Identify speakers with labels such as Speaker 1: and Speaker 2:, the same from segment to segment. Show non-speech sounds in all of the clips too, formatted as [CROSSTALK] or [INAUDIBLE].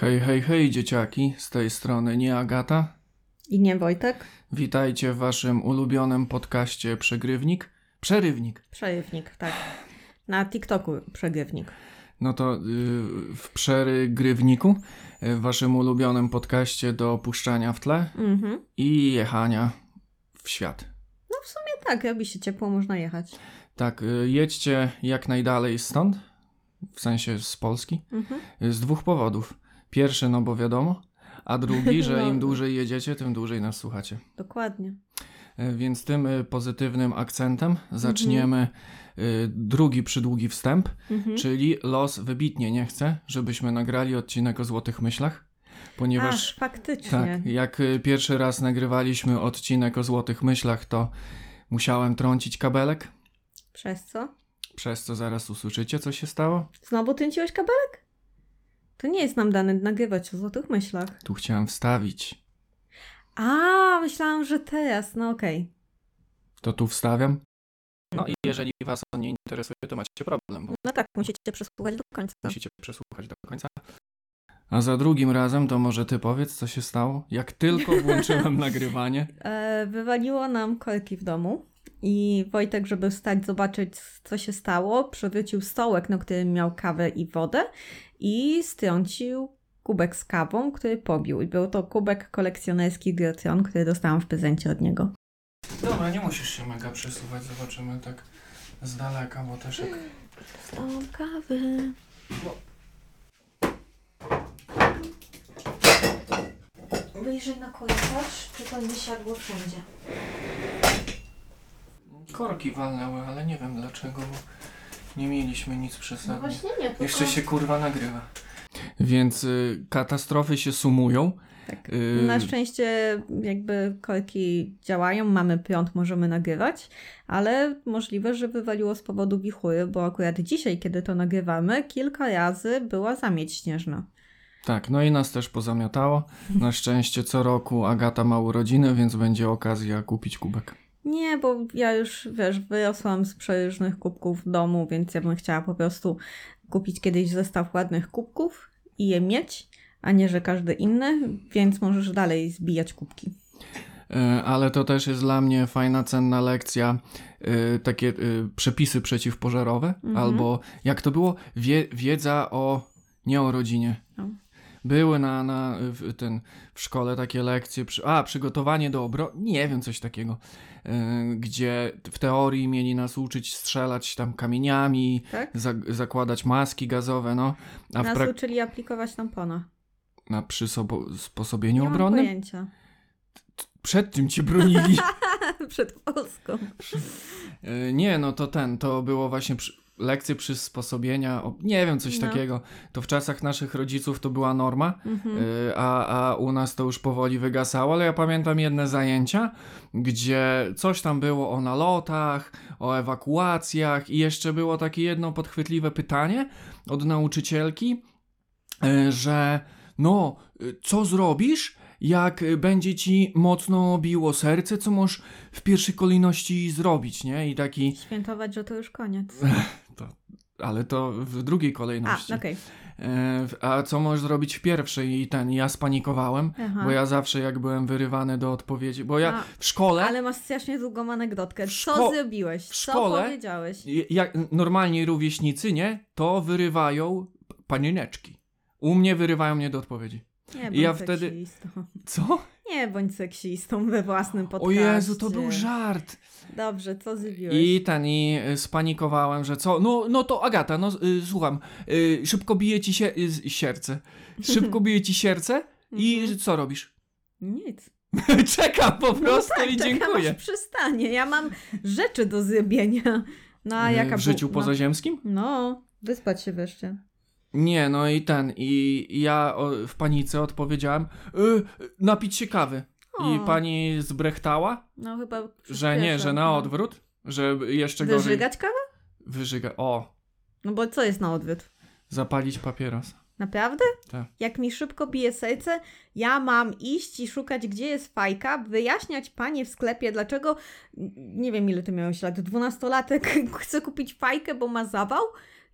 Speaker 1: Hej, hej, hej, dzieciaki, z tej strony nie Agata.
Speaker 2: I nie Wojtek?
Speaker 1: Witajcie w waszym ulubionym podcaście Przegrywnik. Przerywnik.
Speaker 2: Przerywnik, tak. Na TikToku przegrywnik.
Speaker 1: No to yy, w Przerygrywniku, yy, w waszym ulubionym podcaście do opuszczania w tle
Speaker 2: Mhm.
Speaker 1: i jechania w świat.
Speaker 2: No w sumie tak, robi się ciepło, można jechać.
Speaker 1: Tak, yy, jedźcie jak najdalej stąd, w sensie z Polski,
Speaker 2: Mhm.
Speaker 1: yy, z dwóch powodów. Pierwszy, no bo wiadomo, a drugi, [LAUGHS] że
Speaker 2: No.
Speaker 1: im dłużej jedziecie, tym dłużej nas słuchacie.
Speaker 2: Dokładnie.
Speaker 1: E, Więc tym e, pozytywnym akcentem zaczniemy e, drugi przydługi wstęp,
Speaker 2: Mhm.
Speaker 1: czyli los wybitnie nie chce, żebyśmy nagrali odcinek o złotych myślach, ponieważ
Speaker 2: Ach, faktycznie.
Speaker 1: tak, jak pierwszy raz nagrywaliśmy odcinek o złotych myślach, to musiałem trącić kabelek,
Speaker 2: Przez co?
Speaker 1: przez co zaraz usłyszycie, co się stało.
Speaker 2: Znowu trąciłeś kabelek? To nie jest nam dane nagrywać o złotych myślach.
Speaker 1: Tu chciałem wstawić.
Speaker 2: A, myślałam, że teraz. No okej.
Speaker 1: To tu wstawiam. No i jeżeli was to nie interesuje, to macie problem, bo
Speaker 2: No tak, musicie przesłuchać do końca.
Speaker 1: musicie przesłuchać do końca. A za drugim razem to może ty powiedz, co się stało? Jak tylko włączyłem [LAUGHS] nagrywanie.
Speaker 2: E, wywaliło nam korki w domu i Wojtek, żeby wstać, zobaczyć, co się stało, przewrócił stołek, na którym miał kawę i wodę i strącił kubek z kawą, który pobił. I był to kubek kolekcjonerski Grotron, który dostałam w prezencie od niego.
Speaker 1: Dobra, nie musisz się mega przesuwać, zobaczymy tak z daleka, bo też jak...
Speaker 2: Dostałam kawy. Wyjrzyj na korytarz, czy to nie siadło wszędzie.
Speaker 1: Korki walnęły, ale nie wiem dlaczego, bo nie mieliśmy nic.
Speaker 2: No właśnie nie, tylko...
Speaker 1: Jeszcze się kurwa nagrywa. Więc y, katastrofy się sumują.
Speaker 2: Tak.
Speaker 1: Y,
Speaker 2: Na szczęście jakby korki działają, mamy prąd, możemy nagrywać, ale możliwe, że wywaliło z powodu wichury, bo akurat dzisiaj, kiedy to nagrywamy, kilka razy była zamieć śnieżna.
Speaker 1: Tak, no i nas też pozamiatało. Na szczęście co roku Agata ma urodziny, więc będzie okazja kupić kubek.
Speaker 2: Nie, bo ja już, wiesz, wyrosłam z przeróżnych kubków w domu, więc ja bym chciała po prostu kupić kiedyś zestaw ładnych kubków i je mieć, a nie, że każdy inny, więc możesz dalej zbijać kubki.
Speaker 1: E, Ale to też jest dla mnie fajna, cenna lekcja. e, Takie e, przepisy przeciwpożarowe,
Speaker 2: Mhm.
Speaker 1: albo jak to było? Wie, wiedza o. nie o rodzinie.
Speaker 2: No.
Speaker 1: Były na, na w, ten, w szkole takie lekcje. Przy, a, przygotowanie do obrony. Nie wiem, coś takiego. e, Gdzie w teorii mieli nas uczyć strzelać tam kamieniami,
Speaker 2: Tak?
Speaker 1: za, zakładać maski gazowe, no. A
Speaker 2: Nas
Speaker 1: prak-
Speaker 2: uczyli aplikować tampona.
Speaker 1: na przysposobieniu
Speaker 2: Nie mam
Speaker 1: obronnym?
Speaker 2: pojęcia.
Speaker 1: Przed czym cię bronili? [LAUGHS]
Speaker 2: Przed Polską.
Speaker 1: E, Nie, no to ten, to było właśnie przy, lekcje przysposobienia, nie wiem, coś
Speaker 2: No.
Speaker 1: takiego. To w czasach naszych rodziców to była norma,
Speaker 2: Mhm.
Speaker 1: e, a, a u nas to już powoli wygasało, ale ja pamiętam jedne zajęcia, gdzie coś tam było o nalotach, o ewakuacjach i jeszcze było takie jedno podchwytliwe pytanie od nauczycielki, e, że no, e, co zrobisz, jak e, będzie ci mocno biło serce, co możesz w pierwszej kolejności zrobić, nie? I taki,
Speaker 2: Świętować, że to już koniec. [LAUGHS]
Speaker 1: ale to w drugiej
Speaker 2: A,
Speaker 1: kolejności.
Speaker 2: okej.
Speaker 1: E, w- a co możesz zrobić w pierwszej? I ten, ja spanikowałem,
Speaker 2: Aha.
Speaker 1: bo ja zawsze jak byłem wyrywany do odpowiedzi, bo ja
Speaker 2: A,
Speaker 1: w szkole,
Speaker 2: Ale masz strasznie długą anegdotkę. Co
Speaker 1: szko-
Speaker 2: zrobiłeś?
Speaker 1: w
Speaker 2: Co
Speaker 1: szkole-
Speaker 2: powiedziałeś?
Speaker 1: jak normalni rówieśnicy, nie? To wyrywają panieneczki. U mnie wyrywają mnie do odpowiedzi.
Speaker 2: Nie bądź
Speaker 1: ja wtedy-
Speaker 2: seksistą.
Speaker 1: Co?
Speaker 2: Nie bądź seksistą we własnym
Speaker 1: O
Speaker 2: podcaście.
Speaker 1: Jezu, to był żart.
Speaker 2: Dobrze, co zrobiłeś?
Speaker 1: I ten, i y, spanikowałem, że co? No, no to Agata, no y, słucham, y, szybko bije ci się, y, serce. Szybko [LAUGHS] bije ci serce i
Speaker 2: Mhm.
Speaker 1: co robisz?
Speaker 2: Nic. [LAUGHS]
Speaker 1: Czekam po prostu
Speaker 2: no tak,
Speaker 1: i
Speaker 2: czekam,
Speaker 1: dziękuję.
Speaker 2: aż przystanie. Ja mam rzeczy do zrobienia. No a
Speaker 1: Y,
Speaker 2: jaka
Speaker 1: w życiu
Speaker 2: bu-
Speaker 1: pozaziemskim?
Speaker 2: No, no, wyspać się wreszcie.
Speaker 1: Nie, no i ten, i ja o, w panice odpowiedziałem, y, napić się kawy. I
Speaker 2: O.
Speaker 1: pani zbrechtała,
Speaker 2: No chyba
Speaker 1: że nie, że na
Speaker 2: no.
Speaker 1: odwrót, że jeszcze gorzej
Speaker 2: Wyżygać kawę?
Speaker 1: wyżyga. O,
Speaker 2: No bo co jest na odwrót?
Speaker 1: zapalić papieros.
Speaker 2: Naprawdę?
Speaker 1: Tak.
Speaker 2: Jak mi szybko bije serce, ja mam iść i szukać, gdzie jest fajka, wyjaśniać panie w sklepie, dlaczego, nie wiem ile ty miałeś lat, dwunastolatek [LAUGHS] chce kupić fajkę, bo ma zawał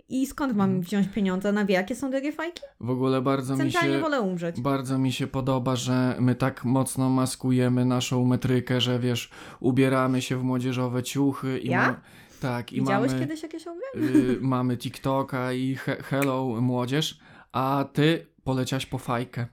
Speaker 2: I skąd mam wziąć pieniądze na wie, jakie są drogie fajki?
Speaker 1: W ogóle bardzo mi się...
Speaker 2: wolę umrzeć.
Speaker 1: Bardzo mi się podoba, że my tak mocno maskujemy naszą metrykę, że wiesz, ubieramy się w młodzieżowe ciuchy i
Speaker 2: Ja?
Speaker 1: ma- tak, i
Speaker 2: Widziałeś
Speaker 1: mamy,
Speaker 2: kiedyś jakieś
Speaker 1: y, [LAUGHS] mamy TikToka i he, hello młodzież, a ty poleciałaś po fajkę.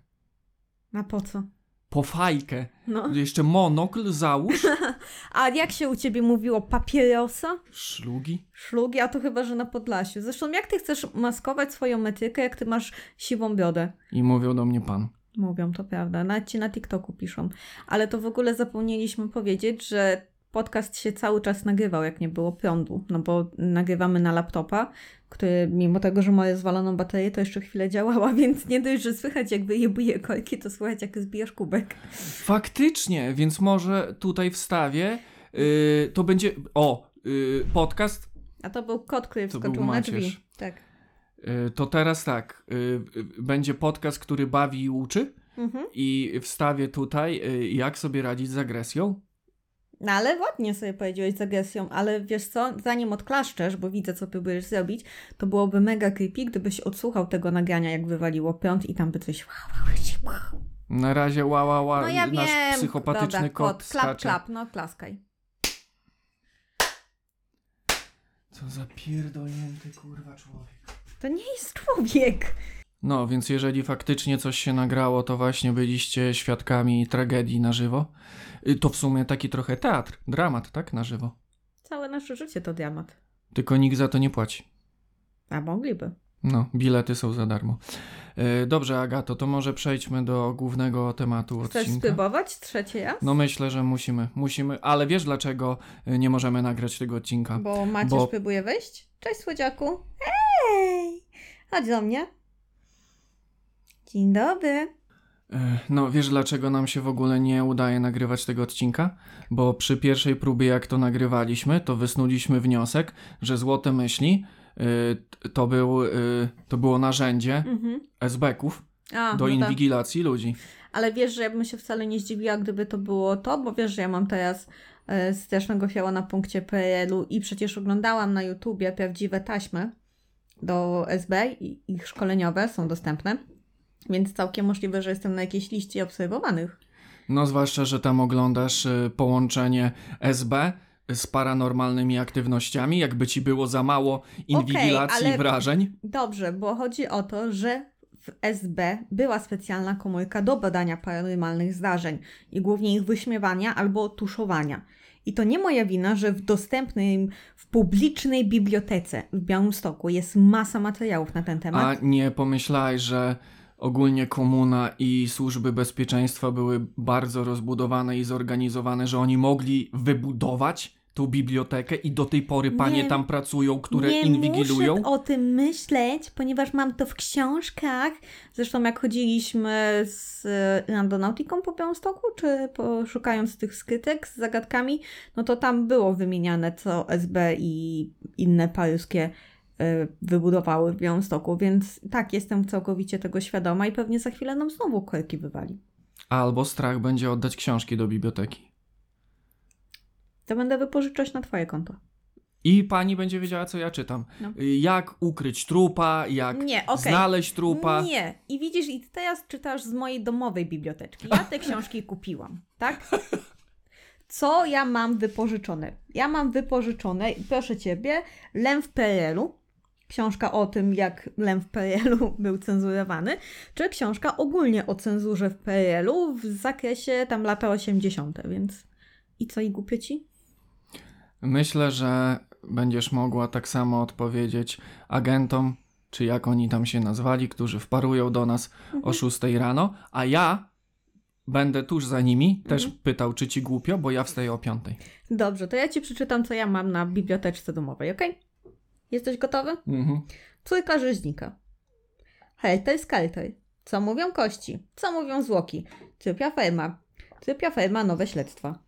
Speaker 2: A po co?
Speaker 1: Po fajkę.
Speaker 2: No.
Speaker 1: Jeszcze monokl załóż. [LAUGHS]
Speaker 2: A jak się u ciebie mówiło? Papierosa?
Speaker 1: Szlugi.
Speaker 2: Szlugi? A to chyba, że na Podlasiu. Zresztą jak ty chcesz maskować swoją metrykę, jak ty masz siwą brodę?
Speaker 1: I mówią do mnie pan.
Speaker 2: Mówią, to prawda. Nawet ci na TikToku piszą. Ale to w ogóle zapomnieliśmy powiedzieć, że podcast się cały czas nagrywał, jak nie było prądu. No bo nagrywamy na laptopa, który mimo tego, że ma rozwaloną baterię, to jeszcze chwilę działała, [LAUGHS] więc nie dość, że słychać jak wyjebuje kolki, to słychać jak zbijasz kubek.
Speaker 1: Faktycznie, więc może tutaj wstawię. y, to będzie. O, y, podcast
Speaker 2: A to był kot, który wskoczył na drzwi. Tak.
Speaker 1: Y, To teraz tak, y, y, będzie podcast, który bawi i uczy
Speaker 2: Mhm.
Speaker 1: i wstawię tutaj, jak sobie radzić z agresją.
Speaker 2: No ale ładnie sobie powiedziałeś z agresją, ale wiesz co, zanim odklaszczesz, bo widzę co próbujesz zrobić, to byłoby mega creepy, gdybyś odsłuchał tego nagrania, jak wywaliło prąd i tam by coś...
Speaker 1: Na razie ła, ła, ła
Speaker 2: No ja
Speaker 1: nasz
Speaker 2: wiem.
Speaker 1: psychopatyczny
Speaker 2: Dobra,
Speaker 1: kot,
Speaker 2: kot klap,
Speaker 1: skacze.
Speaker 2: klap, no klaskaj.
Speaker 1: Co za pierdolnięty kurwa człowiek.
Speaker 2: To nie jest człowiek.
Speaker 1: No, więc jeżeli faktycznie coś się nagrało, to właśnie byliście świadkami tragedii na żywo. Y, To w sumie taki trochę teatr, dramat, tak? Na żywo.
Speaker 2: Całe nasze życie to dramat.
Speaker 1: Tylko nikt za to nie płaci.
Speaker 2: A mogliby.
Speaker 1: No, bilety są za darmo. Y, Dobrze, Agato, to może przejdźmy do głównego tematu
Speaker 2: Chcesz
Speaker 1: odcinka.
Speaker 2: spróbować trzeci raz?
Speaker 1: No myślę, że musimy, musimy, ale wiesz dlaczego y, nie możemy nagrać tego odcinka?
Speaker 2: Bo Macierz
Speaker 1: Bo-
Speaker 2: próbuje wejść. Cześć słodziaku. Hej! Chodź do mnie. Dzień dobry.
Speaker 1: Y, No wiesz dlaczego nam się w ogóle nie udaje nagrywać tego odcinka? Bo przy pierwszej próbie jak to nagrywaliśmy, to wysnuliśmy wniosek, że złote myśli y, t- to, był, y, to było narzędzie
Speaker 2: Mhm.
Speaker 1: SB-ków
Speaker 2: A,
Speaker 1: do
Speaker 2: no tak.
Speaker 1: inwigilacji ludzi.
Speaker 2: Ale wiesz, że ja bym się wcale nie zdziwiła, gdyby to było to, bo wiesz, że ja mam teraz e, strasznego fioła na punkcie PRL-u i przecież oglądałam na YouTubie prawdziwe taśmy do SB i ich szkoleniowe są dostępne. Więc całkiem możliwe, że jestem na jakiejś liście obserwowanych.
Speaker 1: No zwłaszcza, że tam oglądasz y, połączenie SB z paranormalnymi aktywnościami, jakby ci było za mało inwigilacji
Speaker 2: ale-
Speaker 1: wrażeń.
Speaker 2: Dobrze, bo chodzi o to, że w SB była specjalna komórka do badania paranormalnych zdarzeń i głównie ich wyśmiewania albo tuszowania. I to nie moja wina, że w dostępnym, w publicznej bibliotece w Białymstoku jest masa materiałów na ten
Speaker 1: A
Speaker 2: temat.
Speaker 1: nie pomyślałeś, że ogólnie komuna i służby bezpieczeństwa były bardzo rozbudowane i zorganizowane, że oni mogli wybudować tą bibliotekę i do tej pory panie
Speaker 2: Nie.
Speaker 1: tam pracują, które
Speaker 2: nie
Speaker 1: inwigilują?
Speaker 2: muszę o tym myśleć, ponieważ mam to w książkach. Zresztą jak chodziliśmy z e, Randonautiką po Białymstoku, czy po, szukając tych skrytek z zagadkami, no to tam było wymieniane, co SB i inne paryskie wybudowały w Białymstoku, więc tak, jestem całkowicie tego świadoma i pewnie za chwilę nam znowu korki wywali.
Speaker 1: Albo strach będzie oddać książki do biblioteki.
Speaker 2: To będę wypożyczać na twoje konto.
Speaker 1: I pani będzie wiedziała, co ja czytam.
Speaker 2: No.
Speaker 1: Y, Jak ukryć trupa, jak
Speaker 2: Nie, okej.
Speaker 1: znaleźć trupa.
Speaker 2: Nie. I widzisz, i teraz czytasz z mojej domowej biblioteczki. Ja te książki [LAUGHS] kupiłam, tak? Co ja mam wypożyczone? Ja mam wypożyczone, proszę ciebie, Lem w PRL-u. Książka o tym, jak Lem w PRL-u był cenzurowany, czy książka ogólnie o cenzurze w PRL-u w zakresie tam lata 80., więc i co, i głupio ci?
Speaker 1: Myślę, że będziesz mogła tak samo odpowiedzieć agentom, czy jak oni tam się nazwali, którzy wparują do nas
Speaker 2: Mhm.
Speaker 1: o 6 rano, a ja będę tuż za nimi, też
Speaker 2: Mhm.
Speaker 1: pytał, czy ci głupio, bo ja wstaję o 5.
Speaker 2: Dobrze, to ja ci przeczytam, co ja mam na biblioteczce domowej, ok? Jesteś gotowy?
Speaker 1: Mhm.
Speaker 2: Trójka rzeźnika. Helter Skelter. Co mówią kości? Co mówią zwłoki? Trypia ferma. Trypia ferma, nowe śledztwa.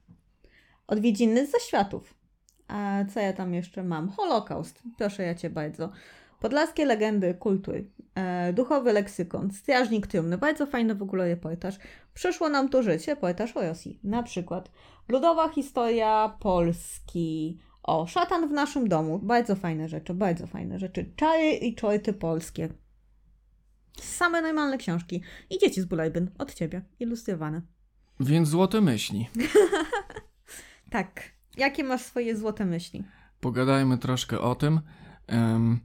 Speaker 2: Odwiedziny z zaświatów. A co ja tam jeszcze mam? Holokaust. Proszę ja cię bardzo. Podlaskie legendy kultury. E, duchowy leksykon. Strażnik trumny. Bardzo fajny w ogóle reportaż. Przyszło nam tu życie. Reportaż o Rosji. Na przykład. Ludowa historia Polski. O, szatan w naszym domu. Bardzo fajne rzeczy, bardzo fajne rzeczy. Czary i czorty polskie. Same normalne książki. I dzieci z Bulajbyn. Od ciebie. Ilustrowane.
Speaker 1: Więc złote myśli. [LAUGHS]
Speaker 2: Tak. Jakie masz swoje złote myśli?
Speaker 1: Pogadajmy troszkę o tym. Em,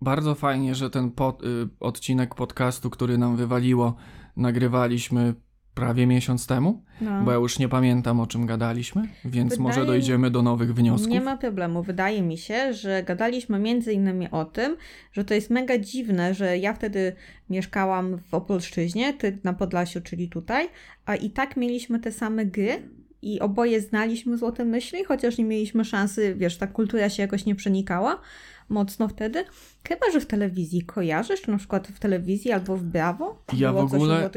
Speaker 1: bardzo fajnie, że ten pod, y, odcinek podcastu, który nam wywaliło, nagrywaliśmy prawie miesiąc temu,
Speaker 2: No.
Speaker 1: bo ja już nie pamiętam o czym gadaliśmy, więc
Speaker 2: Wydaje
Speaker 1: może
Speaker 2: mi-
Speaker 1: dojdziemy do nowych wniosków.
Speaker 2: Nie ma problemu. Wydaje mi się, że gadaliśmy między innymi o tym, że to jest mega dziwne, że ja wtedy mieszkałam w Opolszczyźnie, ty na Podlasiu, czyli tutaj, a i tak mieliśmy te same gry i oboje znaliśmy Złote Myśli, chociaż nie mieliśmy szansy, wiesz, ta kultura się jakoś nie przenikała mocno wtedy. Chyba, że w telewizji kojarzysz, na przykład w telewizji albo w Brawo
Speaker 1: Ja
Speaker 2: było
Speaker 1: w ogóle-?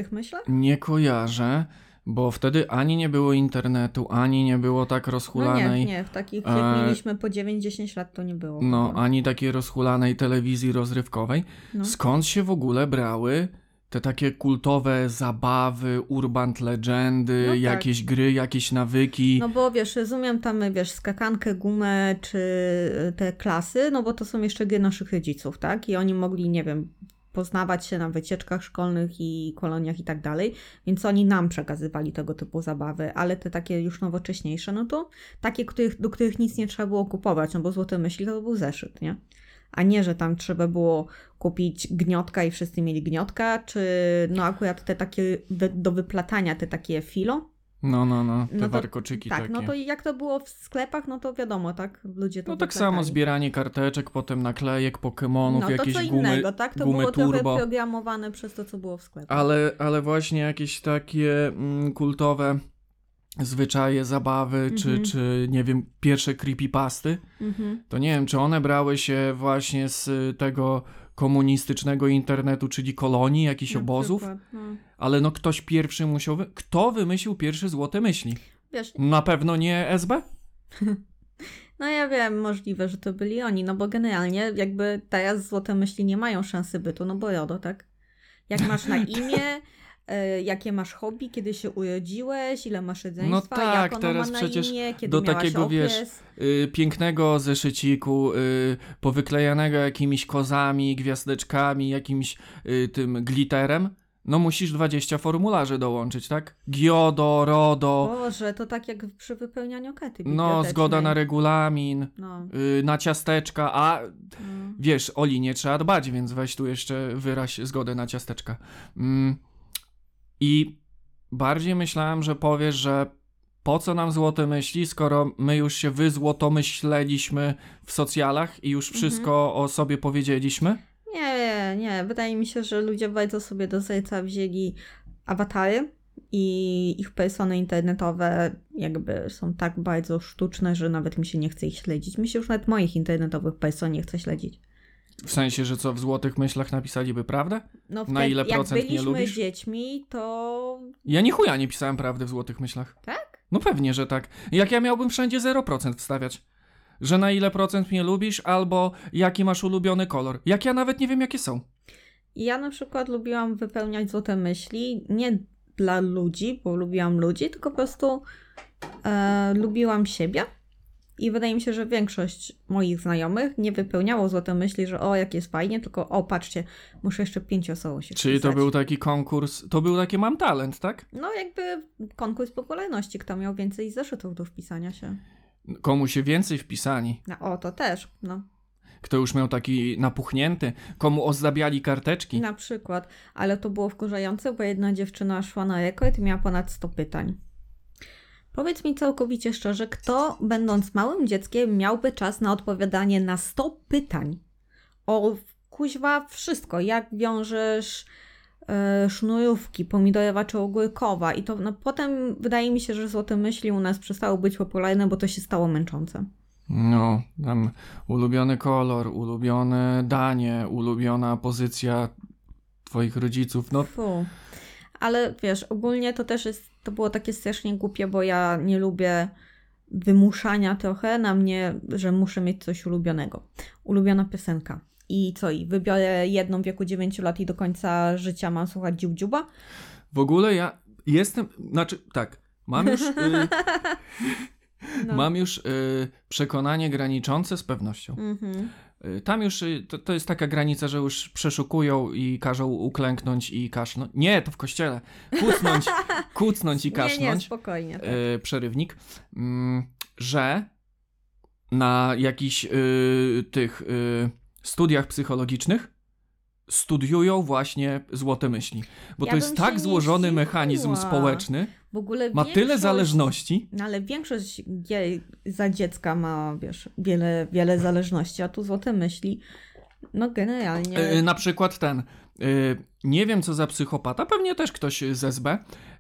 Speaker 1: Nie kojarzę, bo wtedy ani nie było internetu, ani nie było tak
Speaker 2: No
Speaker 1: rozhulanej.
Speaker 2: nie, nie, w takich
Speaker 1: e,
Speaker 2: jak mieliśmy po 9-10 lat to nie było.
Speaker 1: No, ani takiej rozhulanej telewizji rozrywkowej.
Speaker 2: No.
Speaker 1: Skąd się w ogóle brały te takie kultowe zabawy, urban legendy,
Speaker 2: No tak.
Speaker 1: jakieś gry, jakieś nawyki?
Speaker 2: No bo wiesz, rozumiem tam, wiesz, skakankę, gumę czy y, te klasy, no bo to są jeszcze gry naszych rodziców, tak? I oni mogli, nie wiem, poznawać się na wycieczkach szkolnych i koloniach i tak dalej, więc oni nam przekazywali tego typu zabawy, ale te takie już nowocześniejsze, no to takie, których, do których nic nie trzeba było kupować, no bo Złote Myśli to był zeszyt, nie? A nie, że tam trzeba było kupić gniotka i wszyscy mieli gniotka, czy no akurat te takie do wyplatania, te takie filo,
Speaker 1: No, no, no, te
Speaker 2: No to-
Speaker 1: warkoczyki
Speaker 2: tak,
Speaker 1: takie.
Speaker 2: no to jak to było w sklepach, no to wiadomo, tak? Ludzie to
Speaker 1: No tak samo zbieranie karteczek, potem naklejek, Pokemonów,
Speaker 2: No to
Speaker 1: jakieś
Speaker 2: co
Speaker 1: gumy,
Speaker 2: innego, tak? To
Speaker 1: gumy
Speaker 2: było
Speaker 1: turbo.
Speaker 2: trochę programowane przez to, co było w sklepie.
Speaker 1: Ale, ale właśnie jakieś takie mm, kultowe zwyczaje, zabawy, czy,
Speaker 2: Mhm.
Speaker 1: czy nie wiem, pierwsze creepypasty,
Speaker 2: Mhm.
Speaker 1: to nie wiem, czy one brały się właśnie z y, tego komunistycznego internetu, czyli kolonii, jakichś
Speaker 2: Na
Speaker 1: obozów,
Speaker 2: przykład, no.
Speaker 1: ale no ktoś pierwszy musiał... Wy... Kto wymyślił pierwszy złote myśli?
Speaker 2: Wiesz,
Speaker 1: Na pewno nie SB? [LAUGHS]
Speaker 2: no ja wiem, możliwe, że to byli oni, no bo generalnie jakby teraz Złote Myśli nie mają szansy bytu, no bo RODO, tak? Jak masz na [LAUGHS] imię, jakie masz hobby, kiedy się urodziłeś, ile masz rodzeństwa,
Speaker 1: No tak,
Speaker 2: jak
Speaker 1: teraz
Speaker 2: ma na
Speaker 1: przecież
Speaker 2: imię, kiedy
Speaker 1: do takiego, wiesz, y, pięknego zeszyciku, y, powyklejanego jakimiś kozami, gwiazdeczkami, jakimś y, tym glitterem, no musisz 20 formularzy dołączyć, tak? Giodo, RODO,
Speaker 2: Boże, to tak jak przy wypełnianiu kety
Speaker 1: no zgoda na regulamin,
Speaker 2: No,
Speaker 1: y, na ciasteczka, a
Speaker 2: no.
Speaker 1: wiesz, Oli nie trzeba dbać, więc weź tu jeszcze wyraź zgodę na ciasteczka. Mm. I bardziej myślałem, że powiesz, że po co nam złote myśli, skoro my już się wyzłotomyśleliśmy w socjalach i już
Speaker 2: Mhm.
Speaker 1: wszystko o sobie powiedzieliśmy?
Speaker 2: Nie, nie. Wydaje mi się, że ludzie bardzo sobie do serca wzięli awatary i ich persony internetowe jakby są tak bardzo sztuczne, że nawet mi się nie chce ich śledzić. Mi się już nawet moich internetowych person nie chce śledzić.
Speaker 1: W sensie, że co, w złotych myślach napisaliby prawdę?
Speaker 2: No
Speaker 1: Na ile
Speaker 2: jak
Speaker 1: procent nie
Speaker 2: byliśmy
Speaker 1: lubisz?
Speaker 2: dziećmi, to
Speaker 1: Ja ni chuja nie pisałem prawdy w złotych myślach.
Speaker 2: tak?
Speaker 1: No pewnie, że tak. Jak ja miałbym wszędzie 0% wstawiać? Że na ile procent mnie lubisz, albo jaki masz ulubiony kolor. Jak ja nawet nie wiem, jakie są.
Speaker 2: Ja na przykład lubiłam wypełniać złote myśli, nie dla ludzi, bo lubiłam ludzi, tylko po prostu e, lubiłam siebie. I wydaje mi się, że większość moich znajomych nie wypełniało złote myśli, że o, jak jest fajnie, tylko o, patrzcie, muszę jeszcze pięć osobom się
Speaker 1: Czyli to
Speaker 2: wpisać.
Speaker 1: był taki konkurs, to był takie mam talent, tak?
Speaker 2: No jakby konkurs popularności, kto miał więcej zeszytów do wpisania się.
Speaker 1: Komu się więcej wpisani,
Speaker 2: No, o, to też, no.
Speaker 1: kto już miał taki napuchnięty, komu ozdabiali karteczki.
Speaker 2: Na przykład, ale to było wkurzające, bo jedna dziewczyna szła na rekord i miała ponad 100 pytań. Powiedz mi całkowicie szczerze, kto będąc małym dzieckiem miałby czas na odpowiadanie na 100 pytań? O kuźwa wszystko, jak wiążesz e, sznurówki pomidorowa czy ogórkowa i to no, potem wydaje mi się, że złote myśli u nas przestały być popularne, bo to się stało męczące.
Speaker 1: No, tam ulubiony kolor, ulubione danie, ulubiona pozycja twoich rodziców. No,
Speaker 2: Fu. Ale wiesz, ogólnie to też jest, to było takie strasznie głupie, bo ja nie lubię wymuszania trochę na mnie, że muszę mieć coś ulubionego. Ulubiona piosenka. I co, i wybiorę jedną w wieku 9 lat i do końca życia mam słuchać dziubdziuba?
Speaker 1: w ogóle ja jestem, znaczy tak, mam już... Y, [LAUGHS]
Speaker 2: No.
Speaker 1: Mam już y, przekonanie graniczące z pewnością.
Speaker 2: Mhm.
Speaker 1: Tam już y, to, to jest taka granica, że już przeszukują i każą uklęknąć i kasznąć. Nie, to w kościele. Kucnąć, [LAUGHS] kucnąć i
Speaker 2: Nie, nie,
Speaker 1: kasznąć.
Speaker 2: spokojnie. Tak.
Speaker 1: y, przerywnik, mm, że na jakichś y, tych y, studiach psychologicznych studiują właśnie złote myśli. Bo
Speaker 2: Ja
Speaker 1: to jest tak
Speaker 2: nie
Speaker 1: złożony mechanizm społeczny,
Speaker 2: W ogóle
Speaker 1: ma tyle zależności.
Speaker 2: No ale większość gie- za dziecka ma, wiesz, wiele, wiele zależności, a tu złote myśli, no generalnie...
Speaker 1: Y, na przykład ten, y, nie wiem co za psychopata, pewnie też ktoś z SB,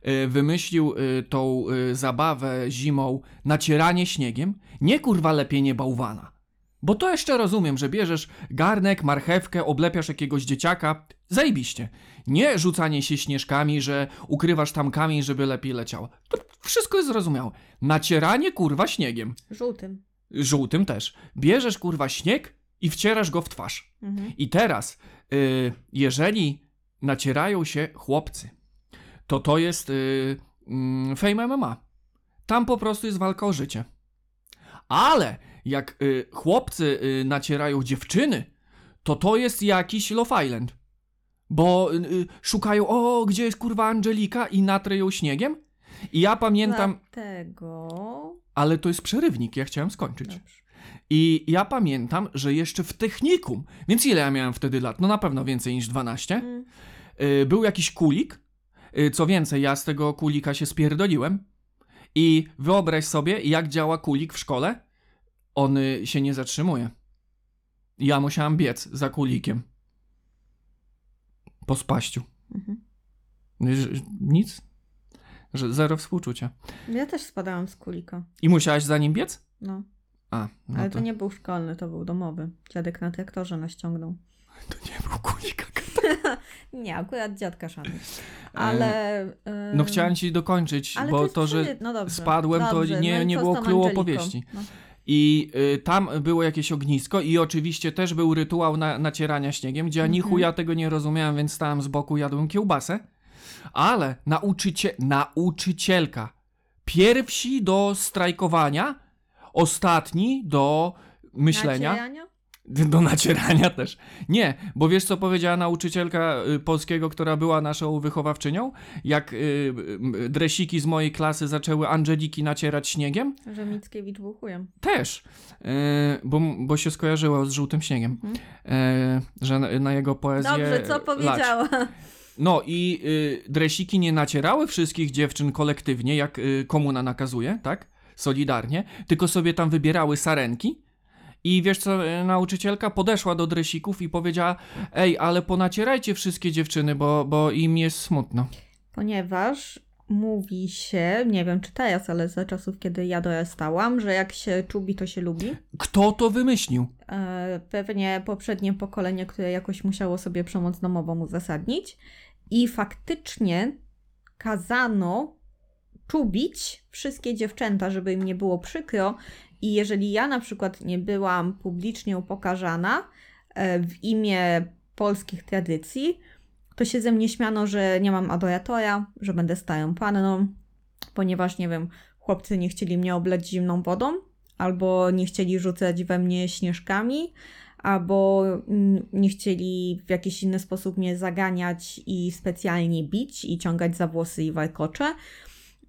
Speaker 1: y, wymyślił tą zabawę zimą nacieranie śniegiem. Nie kurwa lepienie bałwana. Bo to jeszcze rozumiem, że bierzesz garnek, marchewkę, oblepiasz jakiegoś dzieciaka. Zajebiście. Nie rzucanie się śnieżkami, że ukrywasz tam kamień, żeby lepiej leciało. To wszystko jest zrozumiałe. Nacieranie kurwa śniegiem.
Speaker 2: Żółtym.
Speaker 1: Żółtym też. Bierzesz kurwa śnieg i wcierasz go w twarz.
Speaker 2: Mhm.
Speaker 1: I teraz, y, jeżeli nacierają się chłopcy, to to jest y, mm, Fame MMA. Tam po prostu jest walka o życie. Ale jak y, chłopcy y, nacierają dziewczyny, to to jest jakiś Love Island. Bo y, y, szukają, o, gdzie jest kurwa Angelika i natrę ją śniegiem. I ja pamiętam,
Speaker 2: Dlatego...
Speaker 1: ale to jest przerywnik, ja chciałem skończyć.
Speaker 2: Dobrze.
Speaker 1: I ja pamiętam, że jeszcze w technikum, więc ile ja miałem wtedy lat? No na pewno więcej niż 12.
Speaker 2: Mm.
Speaker 1: Y, był jakiś kulik. Y, co więcej, ja z tego kulika się spierdoliłem. I wyobraź sobie, jak działa kulik w szkole. On y, się nie zatrzymuje. Ja musiałem biec za kulikiem. Po spaściu.
Speaker 2: Mhm.
Speaker 1: Że- Nic. Że zero współczucia.
Speaker 2: Ja też spadałam z kulika.
Speaker 1: I musiałaś za nim biec?
Speaker 2: No,
Speaker 1: A, no
Speaker 2: ale
Speaker 1: to,
Speaker 2: to nie był szkolny, to był domowy. Dziadek na traktorze naściągnął.
Speaker 1: to nie był kulika. [LAUGHS]
Speaker 2: Nie, akurat dziadka szanuj. Ale...
Speaker 1: E, No
Speaker 2: em,
Speaker 1: chciałem ci dokończyć, bo
Speaker 2: jest
Speaker 1: to, że
Speaker 2: no dobrze,
Speaker 1: spadłem, to
Speaker 2: dobrze.
Speaker 1: nie-
Speaker 2: no
Speaker 1: nie było clue opowieści.
Speaker 2: No.
Speaker 1: I y, tam było jakieś ognisko i oczywiście też był rytuał na, nacierania śniegiem, gdzie ja ni
Speaker 2: Mhm.
Speaker 1: chuja tego nie rozumiałem, więc stałem z boku, jadłem kiełbasę. Ale nauczycie, nauczycielka, pierwsi do strajkowania, ostatni do myślenia.
Speaker 2: Nacierania?
Speaker 1: Do nacierania [LAUGHS] też. Nie, bo wiesz co powiedziała nauczycielka y, polskiego, która była naszą wychowawczynią? Jak y, dresiki z mojej klasy zaczęły Angeliki nacierać śniegiem?
Speaker 2: Że Mickiewicz był chujem.
Speaker 1: Też, y, bo, bo się skojarzyło z żółtym śniegiem,
Speaker 2: Mhm.
Speaker 1: y, że na, na jego poezję
Speaker 2: Dobrze, co
Speaker 1: lać.
Speaker 2: powiedziała?
Speaker 1: No i y, dresiki nie nacierały wszystkich dziewczyn kolektywnie, jak komuna nakazuje, tak? Solidarnie, tylko sobie tam wybierały sarenki. I wiesz co, y, nauczycielka podeszła do dresików i powiedziała: Ej, ale ponacierajcie wszystkie dziewczyny, bo, bo im jest smutno.
Speaker 2: Ponieważ mówi się, nie wiem czy teraz, ale za czasów, kiedy ja dorastałam, że jak się czubi, to się lubi.
Speaker 1: Kto to wymyślił?
Speaker 2: E, pewnie poprzednie pokolenie, które jakoś musiało sobie przemoc domową uzasadnić. I faktycznie kazano czubić wszystkie dziewczęta, żeby im nie było przykro. I jeżeli ja na przykład nie byłam publicznie upokarzana e, w imię polskich tradycji, to się ze mnie śmiano, że nie mam adoratora, że będę starą panną, ponieważ, nie wiem, chłopcy nie chcieli mnie oblać zimną wodą, albo nie chcieli rzucać we mnie śnieżkami, albo mm, nie chcieli w jakiś inny sposób mnie zaganiać i specjalnie bić i ciągać za włosy i warkocze,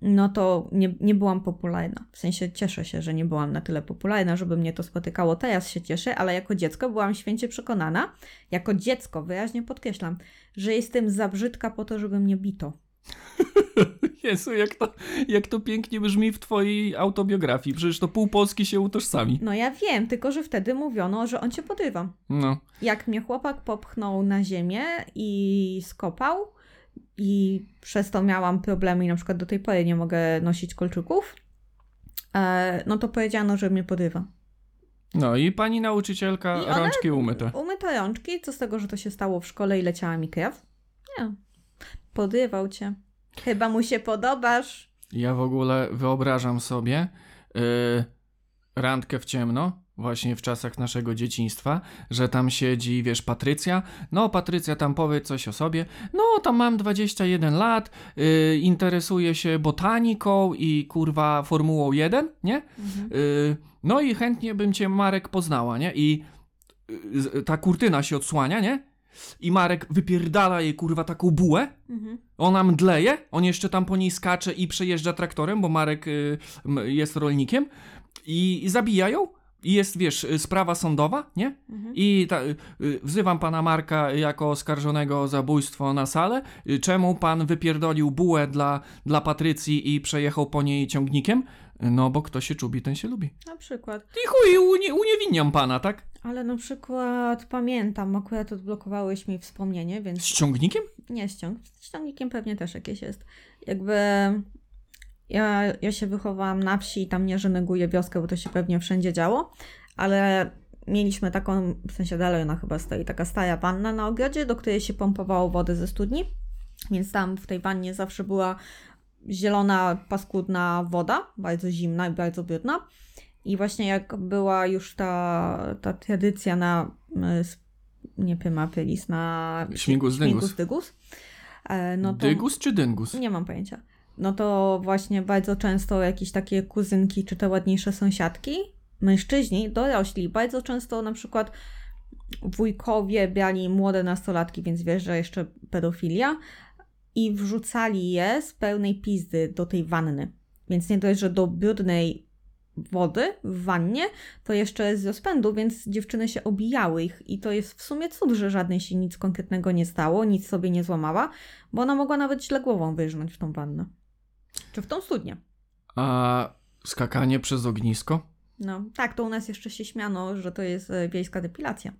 Speaker 2: no to nie, nie byłam popularna. W sensie cieszę się, że nie byłam na tyle popularna, żeby mnie to spotykało. Teraz się cieszę, ale jako dziecko byłam święcie przekonana, jako dziecko, wyraźnie podkreślam, że jestem za brzydka po to, żeby mnie bito. [LAUGHS]
Speaker 1: Jezu, jak to, jak to pięknie brzmi w twojej autobiografii. Przecież to pół Polski się utożsami.
Speaker 2: No ja wiem, tylko że wtedy mówiono, że on cię podrywa.
Speaker 1: No.
Speaker 2: Jak mnie chłopak popchnął na ziemię i skopał, i przez to miałam problemy i na przykład do tej pory nie mogę nosić kolczyków, e, no to powiedziano, że mnie podrywa.
Speaker 1: No i pani nauczycielka,
Speaker 2: I
Speaker 1: rączki umyte.
Speaker 2: Umyte rączki, co z tego, że to się stało w szkole i leciała mi krew? Nie. Podrywał cię. Chyba mu się podobasz.
Speaker 1: Ja w ogóle wyobrażam sobie yy, randkę w ciemno, właśnie w czasach naszego dzieciństwa, że tam siedzi, wiesz, Patrycja. No, Patrycja tam powie coś o sobie. No, tam mam 21 lat, yy, interesuję się botaniką i kurwa Formułą 1, nie?
Speaker 2: Mhm.
Speaker 1: Yy, no i chętnie bym cię, Marek, poznała, nie? I yy, ta kurtyna się odsłania, nie? I Marek wypierdala jej kurwa taką bułę,
Speaker 2: Mhm.
Speaker 1: ona mdleje, on jeszcze tam po niej skacze i przejeżdża traktorem, bo Marek y, m, jest rolnikiem i, i zabija ją. I jest, wiesz, y, sprawa sądowa, nie?
Speaker 2: Mhm.
Speaker 1: I ta, y, y, wzywam pana Marka jako oskarżonego o zabójstwo na salę. Czemu pan wypierdolił bułę dla, dla Patrycji i przejechał po niej ciągnikiem? No, bo kto się czubi, ten się lubi.
Speaker 2: Na przykład.
Speaker 1: I chuj, unie, uniewinniam pana, tak?
Speaker 2: Ale na przykład pamiętam, akurat odblokowałeś mi wspomnienie,
Speaker 1: Z
Speaker 2: więc
Speaker 1: ciągnikiem?
Speaker 2: nie ściąg. Z ściągnikiem pewnie też jakieś jest. Jakby ja, ja się wychowałam na wsi i tam nie, że neguję wioskę, bo to się pewnie wszędzie działo, ale mieliśmy taką, w sensie dalej ona chyba stoi, taka stara wanna na ogrodzie, do której się pompowało wodę ze studni, więc tam w tej wannie zawsze była zielona, paskudna woda, bardzo zimna i bardzo brudna. I właśnie jak była już ta, ta tradycja na y, nie pyma pylis, na
Speaker 1: Śmigus
Speaker 2: śmigus dygus, e, no to
Speaker 1: Dygus czy dyngus?
Speaker 2: nie mam pojęcia. No to właśnie bardzo często jakieś takie kuzynki czy te ładniejsze sąsiadki, mężczyźni, dorośli, bardzo często na przykład wujkowie brali młode nastolatki, więc wiesz, że jeszcze pedofilia i wrzucali je z pełnej pizdy do tej wanny. Więc nie dość, że do brudnej wody w wannie, to jeszcze z rozpędu, więc dziewczyny się obijały ich i to jest w sumie cud, że żadnej się nic konkretnego nie stało, nic sobie nie złamała, bo ona mogła nawet źle głową wyżnąć w tą wannę. Czy w tą studnię.
Speaker 1: A skakanie przez ognisko?
Speaker 2: No, tak, to u nas jeszcze się śmiano, że to jest e, wiejska depilacja.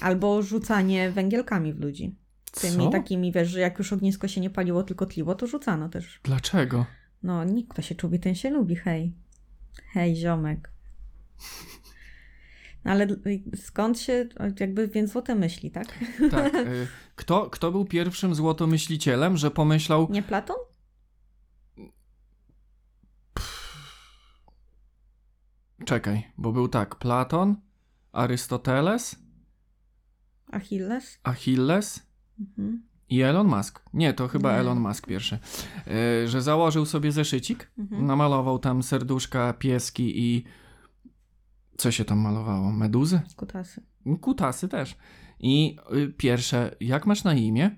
Speaker 2: Albo rzucanie węgielkami w ludzi. Tymi
Speaker 1: Co?
Speaker 2: takimi, wiesz, że jak już ognisko się nie paliło, tylko tliło, to rzucano też.
Speaker 1: Dlaczego?
Speaker 2: No, nikt kto się czubi, ten się lubi, hej. Hej, ziomek. No, ale skąd się, jakby więc złote myśli, tak?
Speaker 1: Tak. y, Kto, kto był pierwszym złotomyślicielem, że pomyślał,
Speaker 2: Nie Platon?
Speaker 1: Czekaj, bo był tak, Platon, Arystoteles,
Speaker 2: Achilles?
Speaker 1: Achilles
Speaker 2: Mhm.
Speaker 1: i Elon Musk. Nie, to chyba
Speaker 2: Nie.
Speaker 1: Elon Musk pierwszy. Y, Że założył sobie zeszycik,
Speaker 2: Mhm.
Speaker 1: namalował tam serduszka, pieski i... Co się tam malowało? Meduzy?
Speaker 2: Kutasy.
Speaker 1: Kutasy też. I y, pierwsze, jak masz na imię?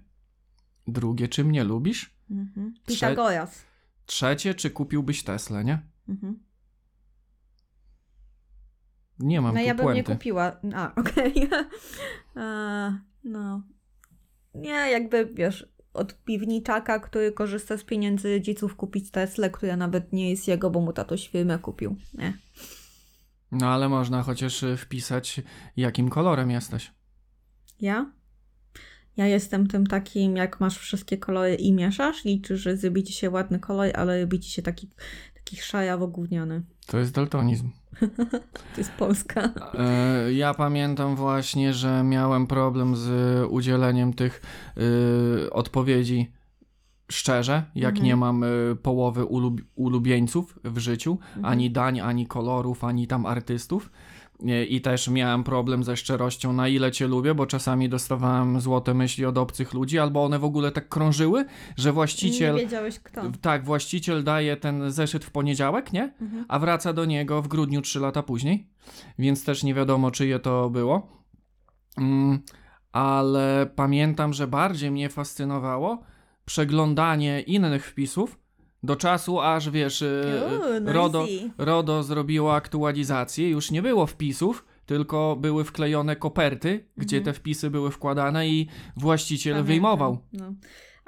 Speaker 1: Drugie, czy mnie lubisz?
Speaker 2: Mhm.
Speaker 1: Trze-
Speaker 2: Pitagoras.
Speaker 1: Trzecie, czy kupiłbyś Teslę, nie?
Speaker 2: Mhm.
Speaker 1: Nie mam
Speaker 2: No ja bym nie
Speaker 1: puenty.
Speaker 2: kupiła. A, [LAUGHS] okej. A, no. Nie, jakby wiesz, od piwniczaka, który korzysta z pieniędzy rodziców kupić Teslę, która nawet nie jest jego, bo mu tatoś firmę kupił. Nie.
Speaker 1: No ale można chociaż y, wpisać, jakim kolorem jesteś.
Speaker 2: Ja? Ja jestem tym takim, jak masz wszystkie kolory i mieszasz, liczysz, że zrobi ci się ładny kolor, ale robi ci się taki, taki szarawo gówniany.
Speaker 1: To jest daltonizm. [LAUGHS]
Speaker 2: To jest Polska.
Speaker 1: E, ja pamiętam właśnie, że miałem problem z udzieleniem tych y, odpowiedzi szczerze, jak
Speaker 2: Mhm.
Speaker 1: nie mam y, połowy ulub- ulubieńców w życiu,
Speaker 2: Mhm.
Speaker 1: ani dań, ani kolorów, ani tam artystów. I też miałem problem ze szczerością, na ile cię lubię, bo czasami dostawałem złote myśli od obcych ludzi, albo one w ogóle tak krążyły, że właściciel.
Speaker 2: Nie wiedziałeś kto.
Speaker 1: Tak, właściciel daje ten zeszyt w poniedziałek, nie?
Speaker 2: Mhm.
Speaker 1: A wraca do niego w grudniu 3 lata później, więc też nie wiadomo, czyje to było. Mm, ale pamiętam, że bardziej mnie fascynowało przeglądanie innych wpisów do czasu, aż wiesz, y,
Speaker 2: Uuu, no
Speaker 1: RODO. RODO zrobiło aktualizację, już nie było wpisów, tylko były wklejone koperty, gdzie
Speaker 2: Mhm.
Speaker 1: te wpisy były wkładane i właściciel
Speaker 2: Pamiętam,
Speaker 1: wyjmował.
Speaker 2: No.